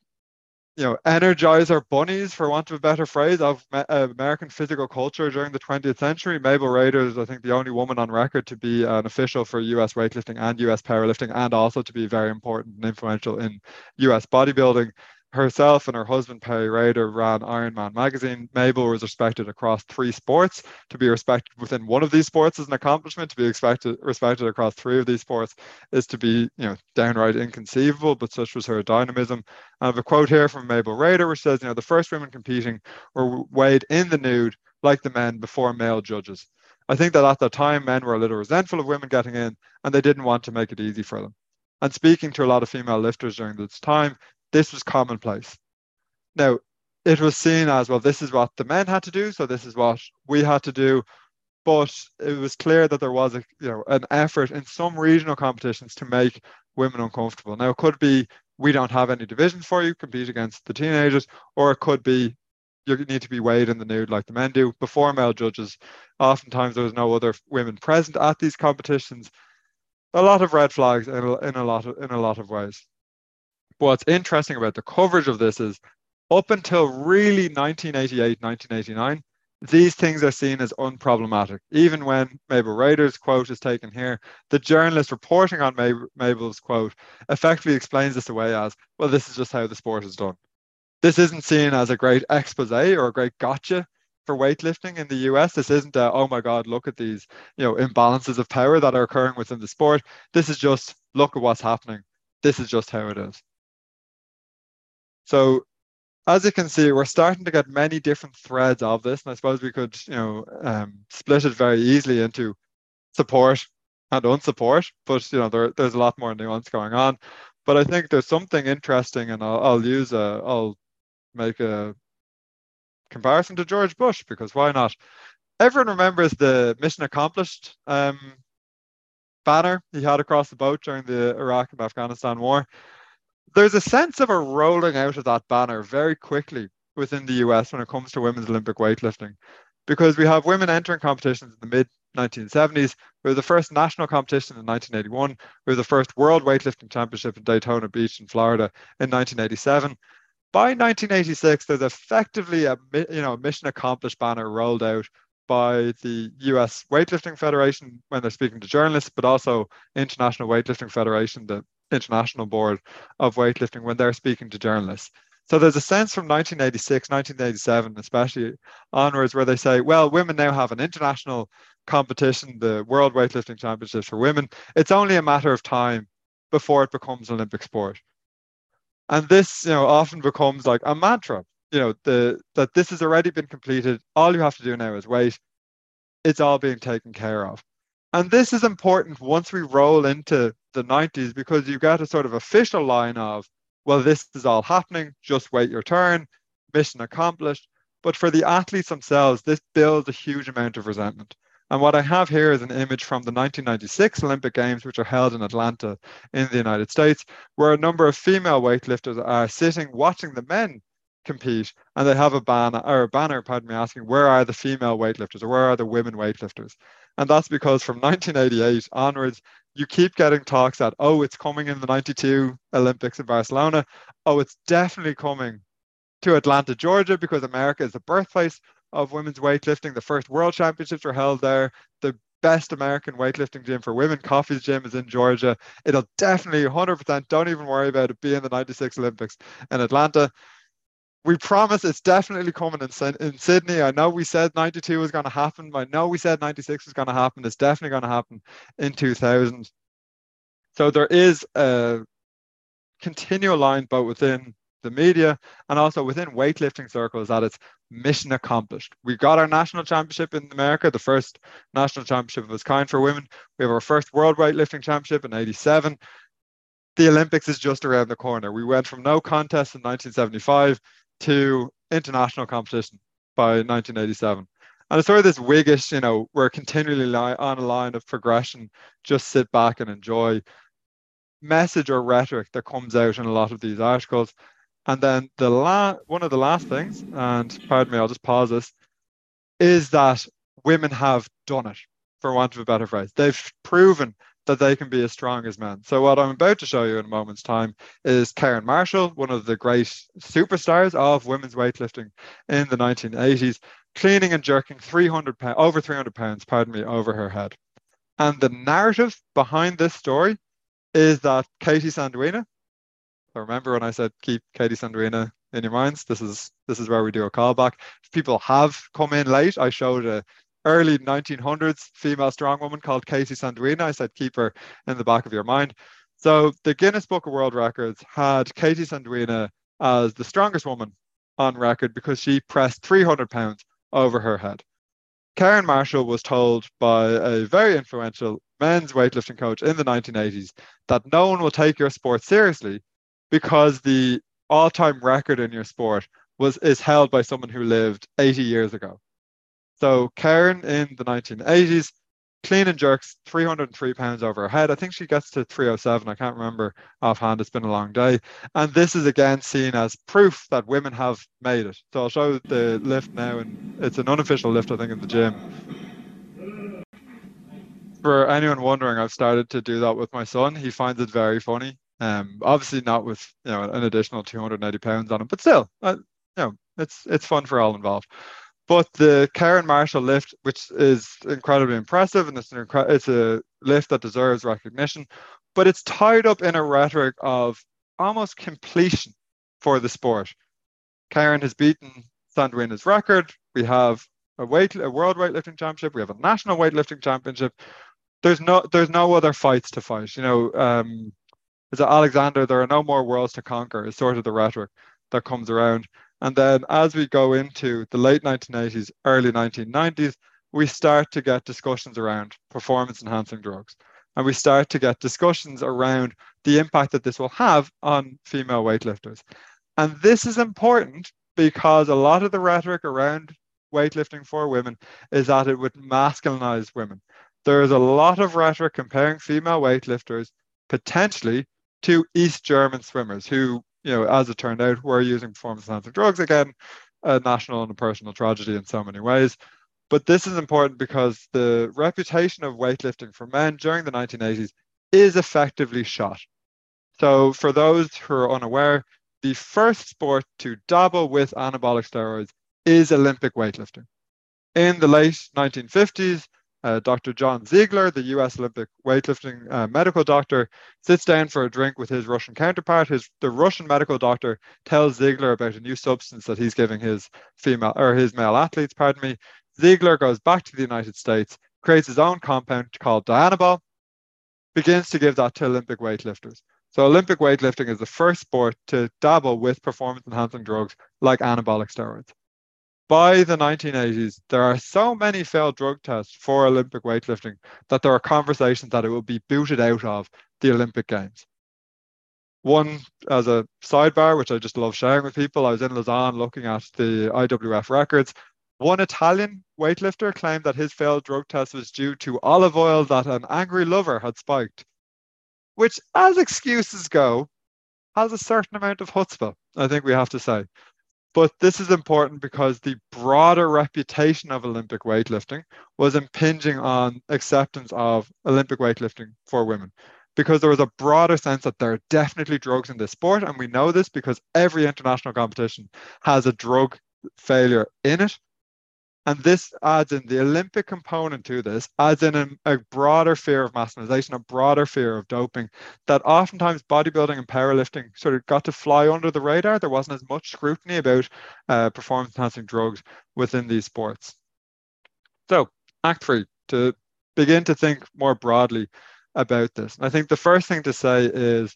you know, energizer bunnies, for want of a better phrase, of uh, American physical culture during the 20th century. Mabel Rader is, I think, the only woman on record to be an official for US weightlifting and US powerlifting, and also to be very important and influential in US bodybuilding herself and her husband Peary Rader ran Ironman magazine. Mabel was respected across three sports. To be respected within one of these sports is an accomplishment. To be expected respected across three of these sports is to be, you know, downright inconceivable. But such was her dynamism. I have a quote here from Mabel Rader, which says, "You know, the first women competing were weighed in the nude like the men before male judges." I think that at the time men were a little resentful of women getting in, and they didn't want to make it easy for them. And speaking to a lot of female lifters during this time, this was commonplace. Now, it was seen as well, this is what the men had to do, so this is what we had to do. But it was clear that there was a you know an effort in some regional competitions to make women uncomfortable. Now it could be we don't have any divisions for you, compete against the teenagers, or it could be you need to be weighed in the nude like the men do. Before male judges, oftentimes there was no other women present at these competitions. A lot of red flags in a, in a lot of in a lot of ways. What's interesting about the coverage of this is up until really 1988, 1989, these things are seen as unproblematic. Even when Mabel Rader's quote is taken here, the journalist reporting on Mabel's quote effectively explains this away as, well, this is just how the sport is done. This isn't seen as a great expose or a great gotcha for weightlifting in the US. This isn't a, oh my God, look at these, you know, imbalances of power that are occurring within the sport. This is just, look at what's happening. This is just how it is. So as you can see, we're starting to get many different threads of this, and I suppose we could, you know, um, split it very easily into support and unsupport. But you know, there, there's a lot more nuance going on. But I think there's something interesting, and I'll, I'll use a, I'll make a comparison to George Bush because why not? Everyone remembers the mission accomplished um, banner he had across the boat during the Iraq and Afghanistan war there's a sense of a rolling out of that banner very quickly within the US when it comes to women's Olympic weightlifting, because we have women entering competitions in the mid 1970s. We were the first national competition in 1981. We were the first World Weightlifting Championship in Daytona Beach in Florida in 1987. By 1986, there's effectively a you know mission accomplished banner rolled out by the US Weightlifting Federation when they're speaking to journalists, but also International Weightlifting Federation, the International Board of Weightlifting when they're speaking to journalists. So there's a sense from 1986, 1987, especially onwards, where they say, well, women now have an international competition, the World Weightlifting Championships for women, it's only a matter of time before it becomes an Olympic sport. And this, you know, often becomes like a mantra, you know, the that this has already been completed. All you have to do now is wait. It's all being taken care of. And this is important once we roll into the 90s because you get a sort of official line of, well, this is all happening, just wait your turn, mission accomplished. But for the athletes themselves, this builds a huge amount of resentment. And what I have here is an image from the 1996 Olympic Games, which are held in Atlanta in the United States, where a number of female weightlifters are sitting watching the men compete, and they have a banner or a banner, pardon me, asking where are the female weightlifters or where are the women weightlifters? And that's because from 1988 onwards, you keep getting talks that, oh, it's coming in the 92 Olympics in Barcelona. Oh, it's definitely coming to Atlanta, Georgia, because America is the birthplace of women's weightlifting. The first world championships were held there. The best American weightlifting gym for women, Coffey's Gym, is in Georgia. It'll definitely 100%, don't even worry about it, be in the 96 Olympics in Atlanta. We promise it's definitely coming in, in Sydney. I know we said 92 was going to happen. I know we said 96 was going to happen. It's definitely going to happen in 2000. So there is a continual line both within the media and also within weightlifting circles that it's mission accomplished. We got our national championship in America, the first national championship of its kind for women. We have our first world weightlifting championship in 87. The Olympics is just around the corner. We went from no contest in 1975 to international competition by 1987. And it's sort of this Whiggish, you know, we're continually li- on a line of progression, just sit back and enjoy message or rhetoric that comes out in a lot of these articles. And then the la- one of the last things, and pardon me, I'll just pause this, is that women have done it, for want of a better phrase. They've proven that they can be as strong as men. So what I'm about to show you in a moment's time is Karyn Marshall, one of the great superstars of women's weightlifting in the 1980s, cleaning and jerking 300 pounds, over 300 pounds, pardon me, over her head. And the narrative behind this story is that Katie Sandwina, remember when I said keep Katie Sandwina in your minds? This is this is where we do a callback. If people have come in late, I showed a early 1900s female strongwoman called Katie Sandwina. I said keep her in the back of your mind. So the Guinness Book of World Records had Katie Sandwina as the strongest woman on record because she pressed 300 pounds over her head. Karyn Marshall was told by a very influential men's weightlifting coach in the 1980s that no one will take your sport seriously because the all-time record in your sport was is held by someone who lived 80 years ago. So Karyn in the 1980s, clean and jerks 303 pounds over her head. I think she gets to 307. I can't remember offhand. It's been a long day. And this is again seen as proof that women have made it. So I'll show the lift now, and it's an unofficial lift, I think, in the gym. For anyone wondering, I've started to do that with my son. He finds it very funny. Um, obviously not with you know an additional 280 pounds on him, but still, uh, you know, it's it's fun for all involved. But the Karyn Marshall lift, which is incredibly impressive, and it's an incre- it's a lift that deserves recognition, but it's tied up in a rhetoric of almost completion for the sport. Karyn has beaten Sandwina's record. We have a weight a world weightlifting championship. We have a national weightlifting championship. There's no there's no other fights to fight. You know, um, is Alexander, there are no more worlds to conquer, is sort of the rhetoric that comes around. And then as we go into the late 1980s, early 1990s, we start to get discussions around performance enhancing drugs. And we start to get discussions around the impact that this will have on female weightlifters. And this is important because a lot of the rhetoric around weightlifting for women is that it would masculinize women. There is a lot of rhetoric comparing female weightlifters potentially to East German swimmers who, you know, as it turned out, were using performance enhancing drugs again, a national and a personal tragedy in so many ways. But this is important because the reputation of weightlifting for men during the 1980s is effectively shot. So, for those who are unaware, the first sport to dabble with anabolic steroids is Olympic weightlifting. In the late 1950s, uh, Dr. John Ziegler, the US Olympic weightlifting uh, medical doctor, sits down for a drink with his Russian counterpart. His, the Russian medical doctor tells Ziegler about a new substance that he's giving his female or his male athletes, pardon me. Ziegler goes back to the United States, creates his own compound called Dianabol, begins to give that to Olympic weightlifters. So Olympic weightlifting is the first sport to dabble with performance enhancing drugs like anabolic steroids. By the 1980s, there are so many failed drug tests for Olympic weightlifting that there are conversations that it will be booted out of the Olympic Games. One, as a sidebar, which I just love sharing with people, I was in Lausanne looking at the IWF records. One Italian weightlifter claimed that his failed drug test was due to olive oil that an angry lover had spiked, which, as excuses go, has a certain amount of chutzpah, I think we have to say. But this is important because the broader reputation of Olympic weightlifting was impinging on acceptance of Olympic weightlifting for women. Because there was a broader sense that there are definitely drugs in this sport. And we know this because every international competition has a drug failure in it. And this adds in the Olympic component to this, adds in a, a, broader fear of masculinization, a broader fear of doping that oftentimes bodybuilding and powerlifting sort of got to fly under the radar. There wasn't as much scrutiny about uh, performance enhancing drugs within these sports. So, Act Three, to begin to think more broadly about this. I think the first thing to say is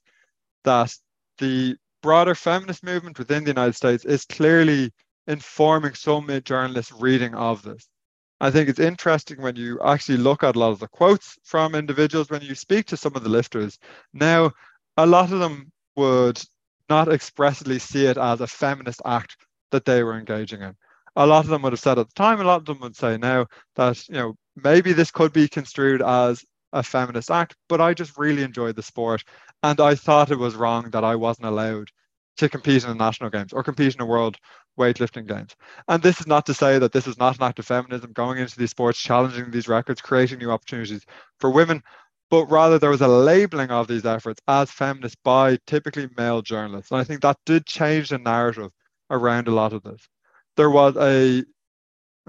that the broader feminist movement within the United States is clearly informing so many journalists reading of this. I think it's interesting when you actually look at a lot of the quotes from individuals, when you speak to some of the lifters. Now, a lot of them would not expressly see it as a feminist act that they were engaging in. A lot of them would have said at the time, a lot of them would say now that, you know, maybe this could be construed as a feminist act, but I just really enjoyed the sport. And I thought it was wrong that I wasn't allowed to compete in the national games or compete in a world weightlifting games. And this is not to say that this is not an act of feminism going into these sports, challenging these records, creating new opportunities for women, but rather there was a labeling of these efforts as feminist by typically male journalists. And I think that did change the narrative around a lot of this. There was a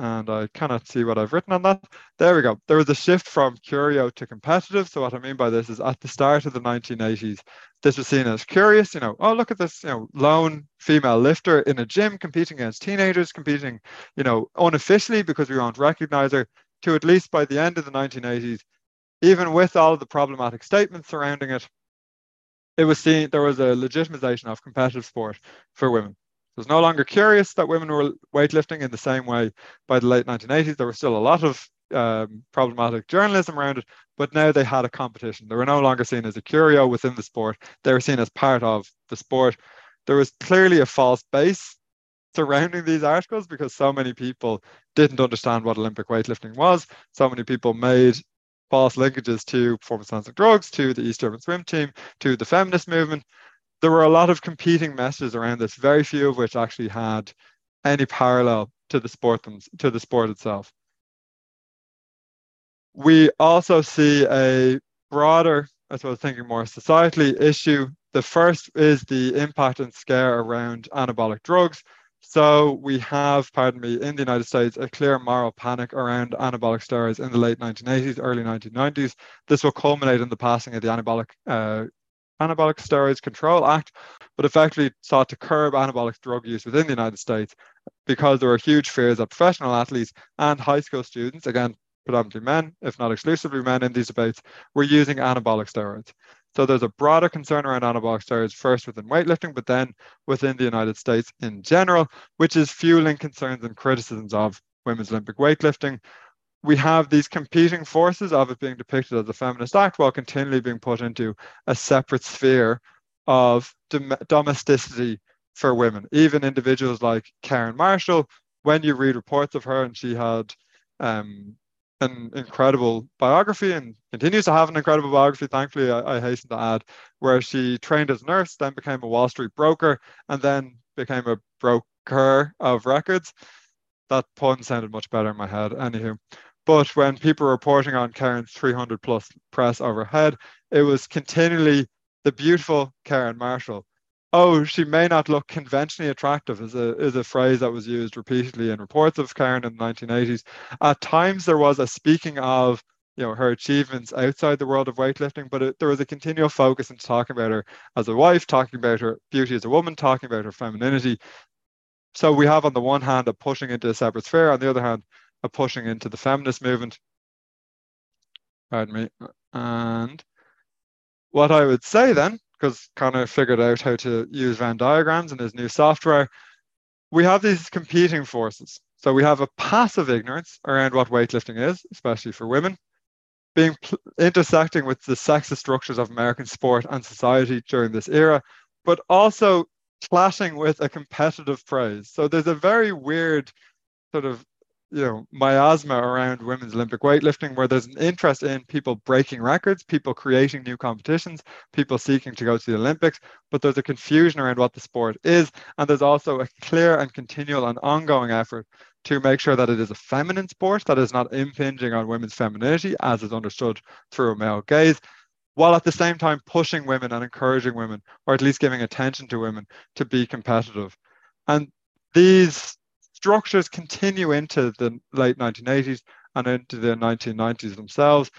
and I cannot see what I've written on that. There we go. There was a shift from curio to competitive. So what I mean by this is at the start of the 1980s, this was seen as curious, you know, oh, look at this, you know, lone female lifter in a gym competing against teenagers, competing, you know, unofficially because we won't recognize her, to at least by the end of the 1980s, even with all of the problematic statements surrounding it, it was seen there was a legitimization of competitive sport for women. It was no longer curious that women were weightlifting in the same way by the late 1980s. There was still a lot of um, problematic journalism around it, but now they had a competition. They were no longer seen as a curio within the sport. They were seen as part of the sport. There was clearly a false base surrounding these articles because so many people didn't understand what Olympic weightlifting was. So many people made false linkages to performance enhancing drugs, to the East German swim team, to the feminist movement there were a lot of competing messages around this, very few of which actually had any parallel to the sport to the sport itself. We also see a broader, I suppose, thinking more societally issue. The first is the impact and scare around anabolic drugs. So we have, pardon me, in the United States, a clear moral panic around anabolic steroids in the late 1980s, early 1990s. This will culminate in the passing of the anabolic uh, Anabolic Steroids Control Act, but effectively sought to curb anabolic drug use within the United States because there were huge fears that professional athletes and high school students, again, predominantly men, if not exclusively men in these debates, were using anabolic steroids. So there's a broader concern around anabolic steroids, first within weightlifting, but then within the United States in general, which is fueling concerns and criticisms of women's Olympic weightlifting, we have these competing forces of it being depicted as a feminist act while continually being put into a separate sphere of dom- domesticity for women. Even individuals like Karyn Marshall, when you read reports of her, and she had um, an incredible biography and continues to have an incredible biography, thankfully, I, I hasten to add, where she trained as a nurse, then became a Wall Street broker, and then became a broker of records. That pun sounded much better in my head. Anywho, but when people were reporting on Karyn's 300 plus press overhead, it was continually the beautiful Karyn Marshall. Oh, she may not look conventionally attractive is a, is a phrase that was used repeatedly in reports of Karyn in the 1980s. At times there was a speaking of you know her achievements outside the world of weightlifting, but it, there was a continual focus in talking about her as a wife, talking about her beauty as a woman, talking about her femininity. So we have on the one hand a pushing into a separate sphere, on the other hand, a pushing into the feminist movement. pardon me. And what I would say then, because Conor figured out how to use Venn diagrams in his new software, we have these competing forces. So we have a passive ignorance around what weightlifting is, especially for women, being intersecting with the sexist structures of American sport and society during this era, but also clashing with a competitive praise. So there's a very weird sort of you know miasma around women's Olympic weightlifting, where there's an interest in people breaking records, people creating new competitions, people seeking to go to the Olympics, but there's a confusion around what the sport is, and there's also a clear and continual and ongoing effort to make sure that it is a feminine sport that is not impinging on women's femininity as is understood through a male gaze, while at the same time pushing women and encouraging women, or at least giving attention to women to be competitive. And these structures continue into the late 1980s and into the 1990s themselves,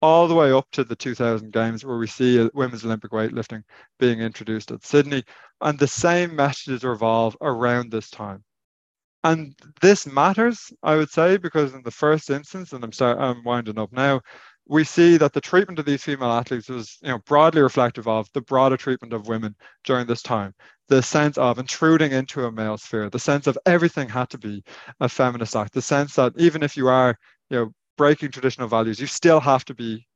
all the way up to the 2000 Games, where we see women's Olympic weightlifting being introduced at Sydney. And the same messages revolve around this time. And this matters, I would say, because in the first instance, and I'm, start, I'm winding up now, we see that the treatment of these female athletes was you know, broadly reflective of the broader treatment of women during this time. The sense of intruding into a male sphere, the sense of everything had to be a feminist act, the sense that even if you are you know, breaking traditional values, you still have to be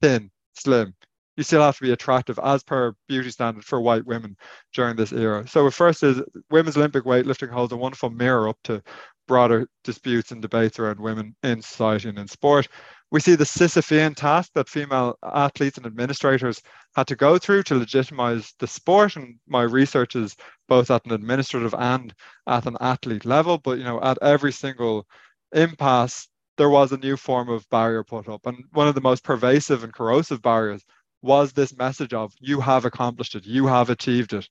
thin, slim, you still have to be attractive as per beauty standard for white women during this era. So, first is women's Olympic weightlifting holds a wonderful mirror up to broader disputes and debates around women in society and in sport. We see the Sisyphean task that female athletes and administrators had to go through to legitimize the sport. And my research is both at an administrative and at an athlete level. But you know, at every single impasse, there was a new form of barrier put up. And one of the most pervasive and corrosive barriers was this message of you have accomplished it, you have achieved it,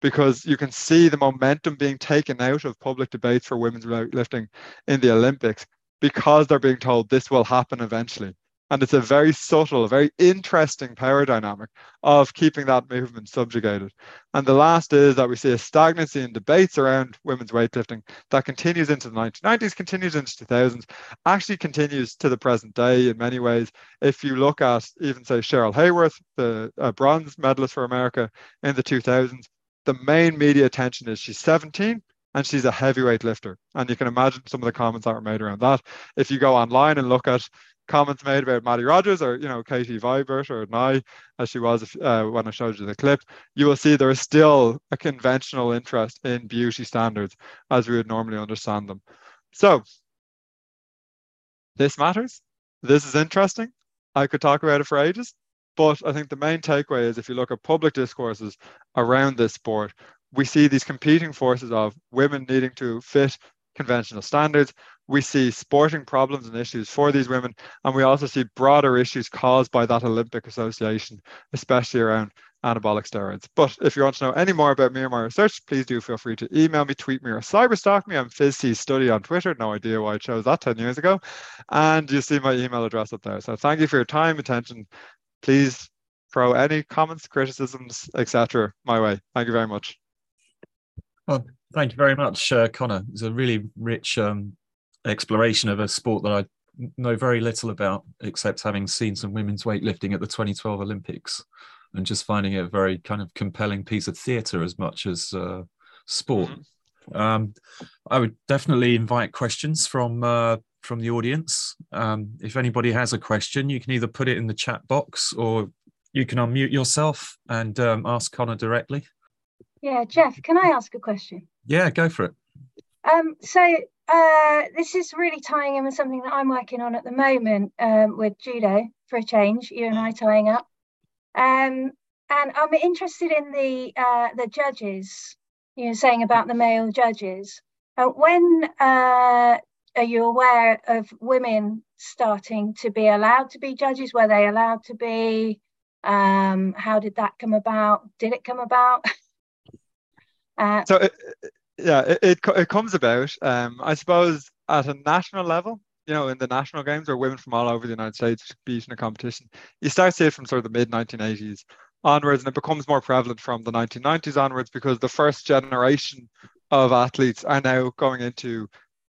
because you can see the momentum being taken out of public debates for women's weightlifting in the Olympics because they're being told this will happen eventually. And it's a very subtle, very interesting power dynamic of keeping that movement subjugated. And the last is that we see a stagnancy in debates around women's weightlifting that continues into the 1990s, continues into 2000s, actually continues to the present day in many ways. If you look at even, say, Cheryl Haworth, the uh, bronze medalist for America in the 2000s, the main media attention is she's 17 and she's a heavyweight lifter. And you can imagine some of the comments that were made around that. If you go online and look at comments made about Mattie Rogers or you know Katie Vibert or Nye, as she was uh, when I showed you the clip, you will see there is still a conventional interest in beauty standards as we would normally understand them. So this matters. This is interesting. I could talk about it for ages, but I think the main takeaway is if you look at public discourses around this sport, we see these competing forces of women needing to fit conventional standards, we see sporting problems and issues for these women, and we also see broader issues caused by that Olympic Association, especially around anabolic steroids. But if you want to know any more about me or my research, please do feel free to email me, tweet me, or cyberstalk me. I'm FizC Study on Twitter. No idea why I chose that 10 years ago. And you see my email address up there. So thank you for your time, attention. Please throw any comments, criticisms, etc. my way. Thank you very much. Well, thank you very much, uh, Conor. It's a really rich um, exploration of a sport that I know very little about, except having seen some women's weightlifting at the 2012 Olympics, and just finding it a very kind of compelling piece of theatre as much as uh, sport. Mm-hmm. Um, I would definitely invite questions from uh, from the audience. Um, if anybody has a question, you can either put it in the chat box or you can unmute yourself and um, ask Conor directly. Yeah, Jeff, can I ask a question? Yeah, go for it. Um, so uh, this is really tying in with something that I'm working on at the moment um, with judo for a change. You and I tying up, um, and I'm interested in the uh, the judges. You know, saying about the male judges. Uh, when uh, are you aware of women starting to be allowed to be judges? Were they allowed to be? Um, how did that come about? Did it come about? uh, so it, yeah, it, it, it comes about, um, I suppose, at a national level. You know, in the national games where women from all over the United States compete in a competition, you start to see it from sort of the mid 1980s onwards, and it becomes more prevalent from the 1990s onwards because the first generation of athletes are now going into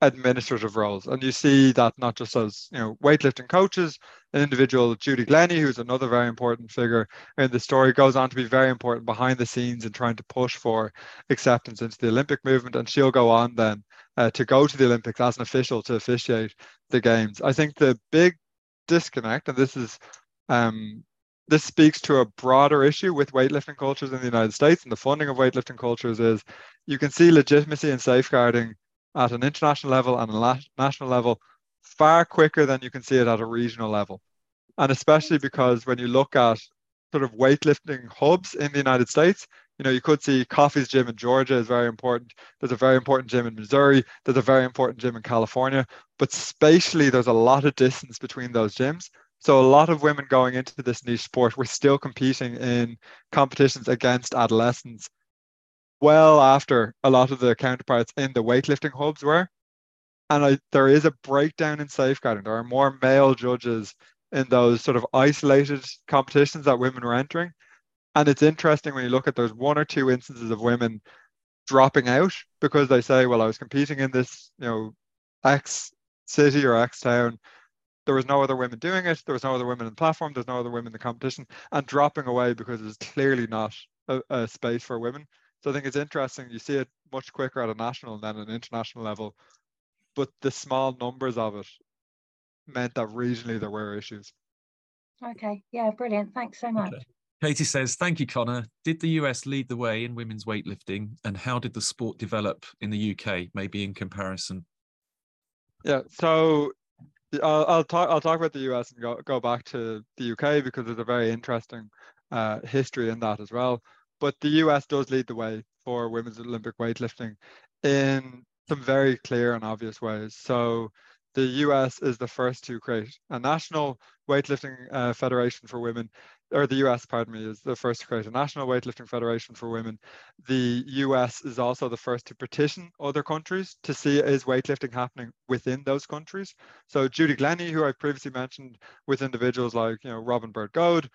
administrative roles. And you see that not just as you know weightlifting coaches, an individual, Judy Glenney, who's another very important figure in the story, goes on to be very important behind the scenes in trying to push for acceptance into the Olympic movement. And she'll go on then uh, to go to the Olympics as an official to officiate the games. I think the big disconnect, and this is um, this speaks to a broader issue with weightlifting cultures in the United States and the funding of weightlifting cultures is you can see legitimacy and safeguarding at an international level and a national level far quicker than you can see it at a regional level. And especially because when you look at sort of weightlifting hubs in the United States, you know, you could see Coffee's gym in Georgia is very important. There's a very important gym in Missouri. There's a very important gym in California. But spatially, there's a lot of distance between those gyms. So a lot of women going into this niche sport were still competing in competitions against adolescents well after a lot of the counterparts in the weightlifting hubs were. And I, there is a breakdown in safeguarding. There are more male judges in those sort of isolated competitions that women were entering. And it's interesting when you look at those one or two instances of women dropping out because they say, well, I was competing in this, you know, X city or X town. There was no other women doing it. There was no other women in the platform. There's no other women in the competition and dropping away because it's clearly not a, a space for women. So I think it's interesting. You see it much quicker at a national than an international level but the small numbers of it meant that regionally there were issues. Okay, yeah, brilliant. Thanks so much. Okay. Katie says, Thank you, Conor. Did the US lead the way in women's weightlifting? And how did the sport develop in the UK, maybe in comparison? Yeah, so I'll, I'll talk I'll talk about the US and go, go back to the UK because there's a very interesting uh, history in that as well. But the US does lead the way for women's Olympic weightlifting in some very clear and obvious ways. So the US is the first to create a national weightlifting uh, federation for women, or the US, pardon me, is the first to create a national weightlifting federation for women. The US is also the first to petition other countries to see is weightlifting happening within those countries. So Judy Glenney, who I previously mentioned, with individuals like you know Robin Byrd Goad,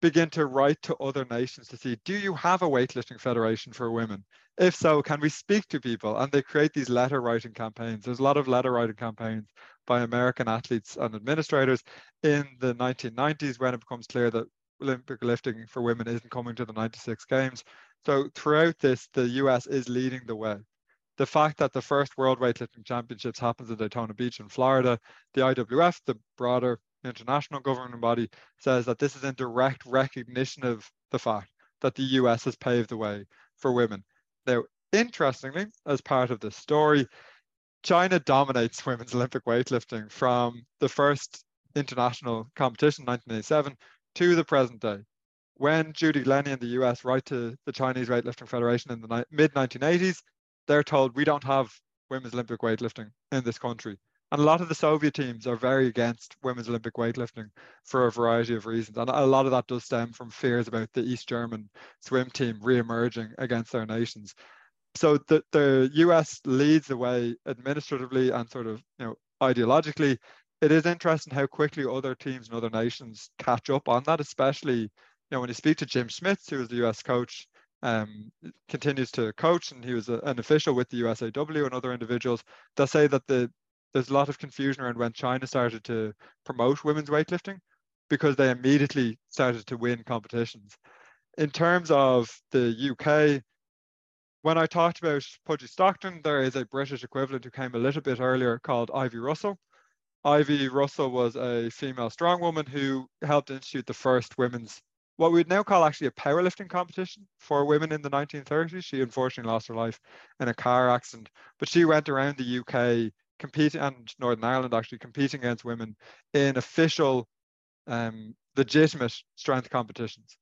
begin to write to other nations to see do you have a weightlifting federation for women? If so can we speak to people? And they create these letter writing campaigns. There's a lot of letter writing campaigns by american athletes and administrators in the 1990s when it becomes clear that olympic lifting for women isn't coming to the 96 games. So throughout this the us is leading the way. The fact that the first world weightlifting championships happens in daytona beach in florida the iwf the broader international governing body says that this is in direct recognition of the fact that the US has paved the way for women. Now, interestingly, as part of this story, China dominates women's Olympic weightlifting from the first international competition, 1987, to the present day. When Judy Glenney and the US write to the Chinese Weightlifting Federation in the mid 1980s, they're told we don't have women's Olympic weightlifting in this country. And a lot of the Soviet teams are very against women's Olympic weightlifting for a variety of reasons. And a lot of that does stem from fears about the East German swim team re-emerging against their nations. So the, the US leads the way administratively and sort of, you know, ideologically. It is interesting how quickly other teams and other nations catch up on that, especially, you know, when you speak to Jim Schmitz, who was the US coach um, continues to coach and he was a, an official with the USAW and other individuals, they'll say that the there's a lot of confusion around when China started to promote women's weightlifting because they immediately started to win competitions. In terms of the UK, when I talked about Pudgy Stockton, there is a British equivalent who came a little bit earlier called Ivy Russell. Ivy Russell was a female strongwoman who helped institute the first women's, what we'd now call actually a powerlifting competition for women in the 1930s. She unfortunately lost her life in a car accident, but she went around the UK competing and Northern Ireland actually competing against women in official, um, legitimate strength competitions.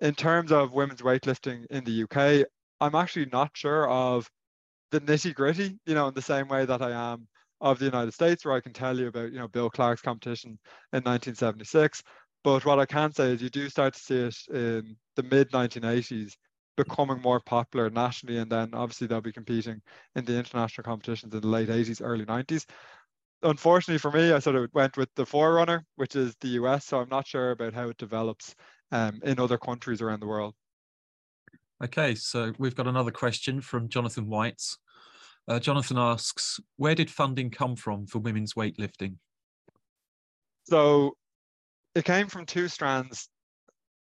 In terms of women's weightlifting in the UK, I'm actually not sure of the nitty gritty, you know, in the same way that I am of the United States, where I can tell you about, you know, Bill Clark's competition in 1976. But what I can say is you do start to see it in the mid 1980s becoming more popular nationally, and then obviously they'll be competing in the international competitions in the late 80s, early 90s. Unfortunately for me, I sort of went with the forerunner, which is the US, so I'm not sure about how it develops um, in other countries around the world. Okay, so we've got another question from Jonathan White. Uh, Jonathan asks, where did funding come from for women's weightlifting? So it came from two strands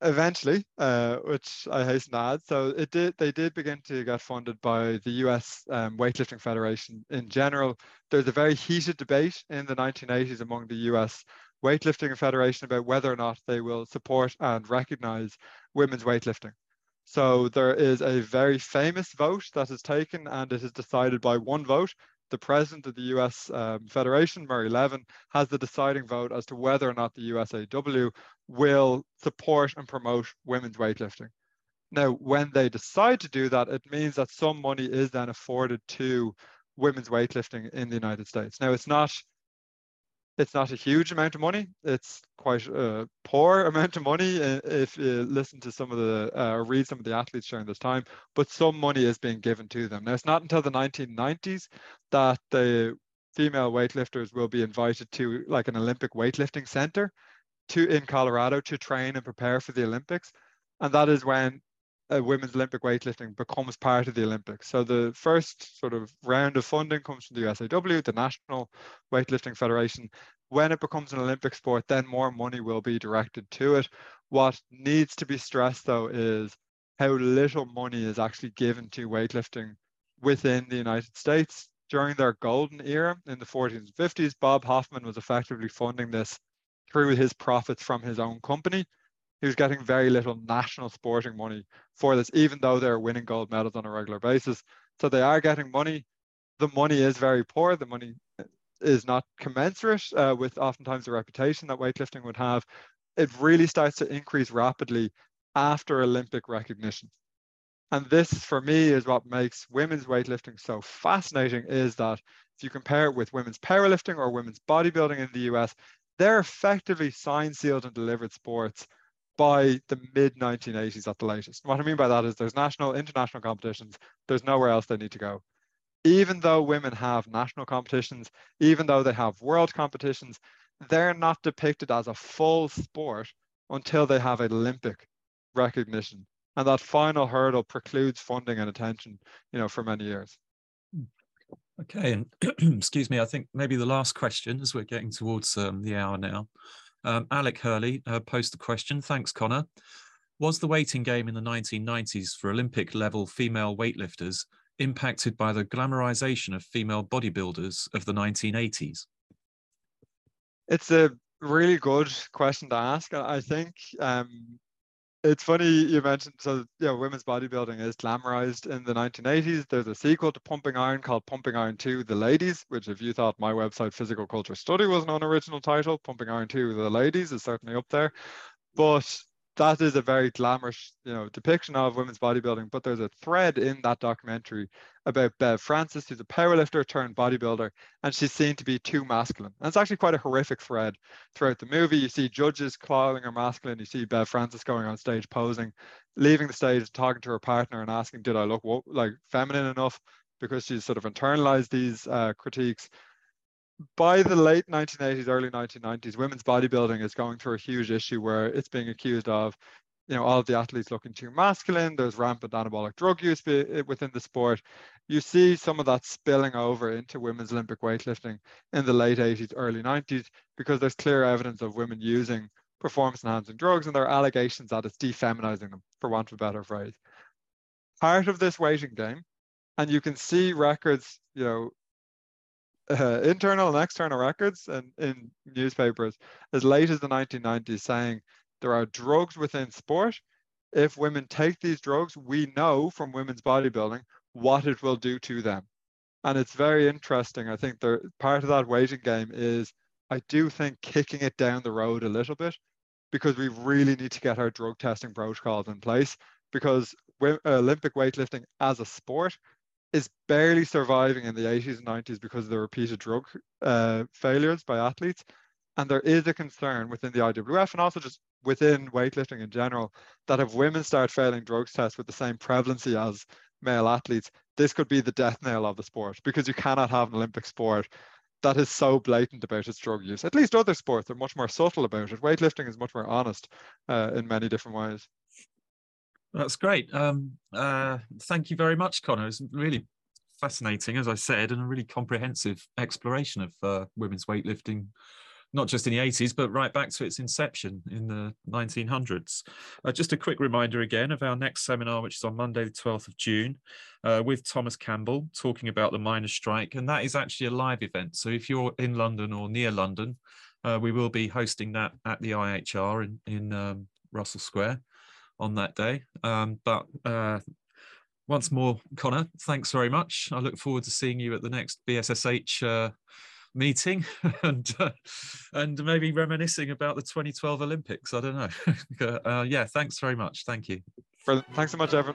eventually, uh, which I hasten to add. So it did. They did begin to get funded by the U.S. Um, weightlifting Federation in general. There's a very heated debate in the 1980s among the U.S. weightlifting federation about whether or not they will support and recognize women's weightlifting. So there is a very famous vote that is taken, and it is decided by one vote the president of the US um, Federation, Murray Levin, has the deciding vote as to whether or not the USAW will support and promote women's weightlifting. Now, when they decide to do that, it means that some money is then afforded to women's weightlifting in the United States. Now, it's not it's not a huge amount of money. It's quite a poor amount of money if you listen to some of the uh, read some of the athletes during this time. But some money is being given to them. Now it's not until the 1990s that the female weightlifters will be invited to like an Olympic weightlifting center to in Colorado to train and prepare for the Olympics, and that is when women's Olympic weightlifting becomes part of the Olympics. So the first sort of round of funding comes from the USAW, the National Weightlifting Federation. When it becomes an Olympic sport, then more money will be directed to it. What needs to be stressed though is how little money is actually given to weightlifting within the United States. During their golden era in the 40s and 50s, Bob Hoffman was effectively funding this through his profits from his own company he was getting very little national sporting money for this, even though they're winning gold medals on a regular basis. So they are getting money. The money is very poor. The money is not commensurate uh, with oftentimes the reputation that weightlifting would have. It really starts to increase rapidly after Olympic recognition. And this, for me, is what makes women's weightlifting so fascinating is that if you compare it with women's powerlifting or women's bodybuilding in the US, they're effectively signed, sealed, and delivered sports by the mid 1980s at the latest. What I mean by that is there's national, international competitions, there's nowhere else they need to go. Even though women have national competitions, even though they have world competitions, they're not depicted as a full sport until they have Olympic recognition. And that final hurdle precludes funding and attention, you know, for many years. Okay, and excuse me, I think maybe the last question as we're getting towards um, the hour now. Um, Alec Hurley uh, posed the question. Thanks, Conor. Was the weighting game in the 1990s for Olympic level female weightlifters impacted by the glamorization of female bodybuilders of the 1980s? It's a really good question to ask. I think um, it's funny you mentioned so yeah women's bodybuilding is glamorized in the 1980s there's a sequel to pumping iron called pumping iron 2 the ladies which if you thought my website physical culture study was an unoriginal title pumping iron 2 the ladies is certainly up there. But that is a very glamorous, you know, depiction of women's bodybuilding. But there's a thread in that documentary about Bev Francis, who's a powerlifter turned bodybuilder, and she's seen to be too masculine. And it's actually quite a horrific thread throughout the movie. You see judges calling her masculine. You see Bev Francis going on stage posing, leaving the stage, talking to her partner, and asking, "Did I look like feminine enough?" Because she's sort of internalized these uh, critiques by the late 1980s, early 1990s, women's bodybuilding is going through a huge issue where it's being accused of, you know, all of the athletes looking too masculine. There's rampant anabolic drug use eh, within the sport. You see some of that spilling over into women's Olympic weightlifting in the late 80s, early 90s, because there's clear evidence of women using performance enhancing drugs and there are allegations that it's defeminizing them, for want of a better phrase. Part of this weighting game, and you can see records, you know, uh, internal and external records and in newspapers as late as the 1990s saying there are drugs within sport. If women take these drugs, we know from women's bodybuilding what it will do to them. And it's very interesting. I think there, part of that waiting game is I do think kicking it down the road a little bit because we really need to get our drug testing protocols in place because Olympic weightlifting as a sport is barely surviving in the 80s and 90s because of the repeated drug uh, failures by athletes. And there is a concern within the IWF and also just within weightlifting in general that if women start failing drugs tests with the same prevalency as male athletes, this could be the death knell of the sport because you cannot have an Olympic sport that is so blatant about its drug use. At least other sports are much more subtle about it. Weightlifting is much more honest uh, in many different ways. That's great. Um, uh, thank you very much, Conor. It's really fascinating, as I said, and a really comprehensive exploration of uh, women's weightlifting not just in the 80s, but right back to its inception in the 1900s. Uh, just a quick reminder again of our next seminar, which is on Monday, the 12th of June, uh, with Thomas Campbell, talking about the miners' strike. And that is actually a live event. So if you're in London or near London, uh, we will be hosting that at the IHR in, in um, Russell Square on that day. Um, but uh, once more, Conor, thanks very much. I look forward to seeing you at the next BSSH uh, meeting and uh, and maybe reminiscing about the 2012 Olympics. I don't know. uh, yeah, thanks very much. Thank you. Thanks so much, Evan.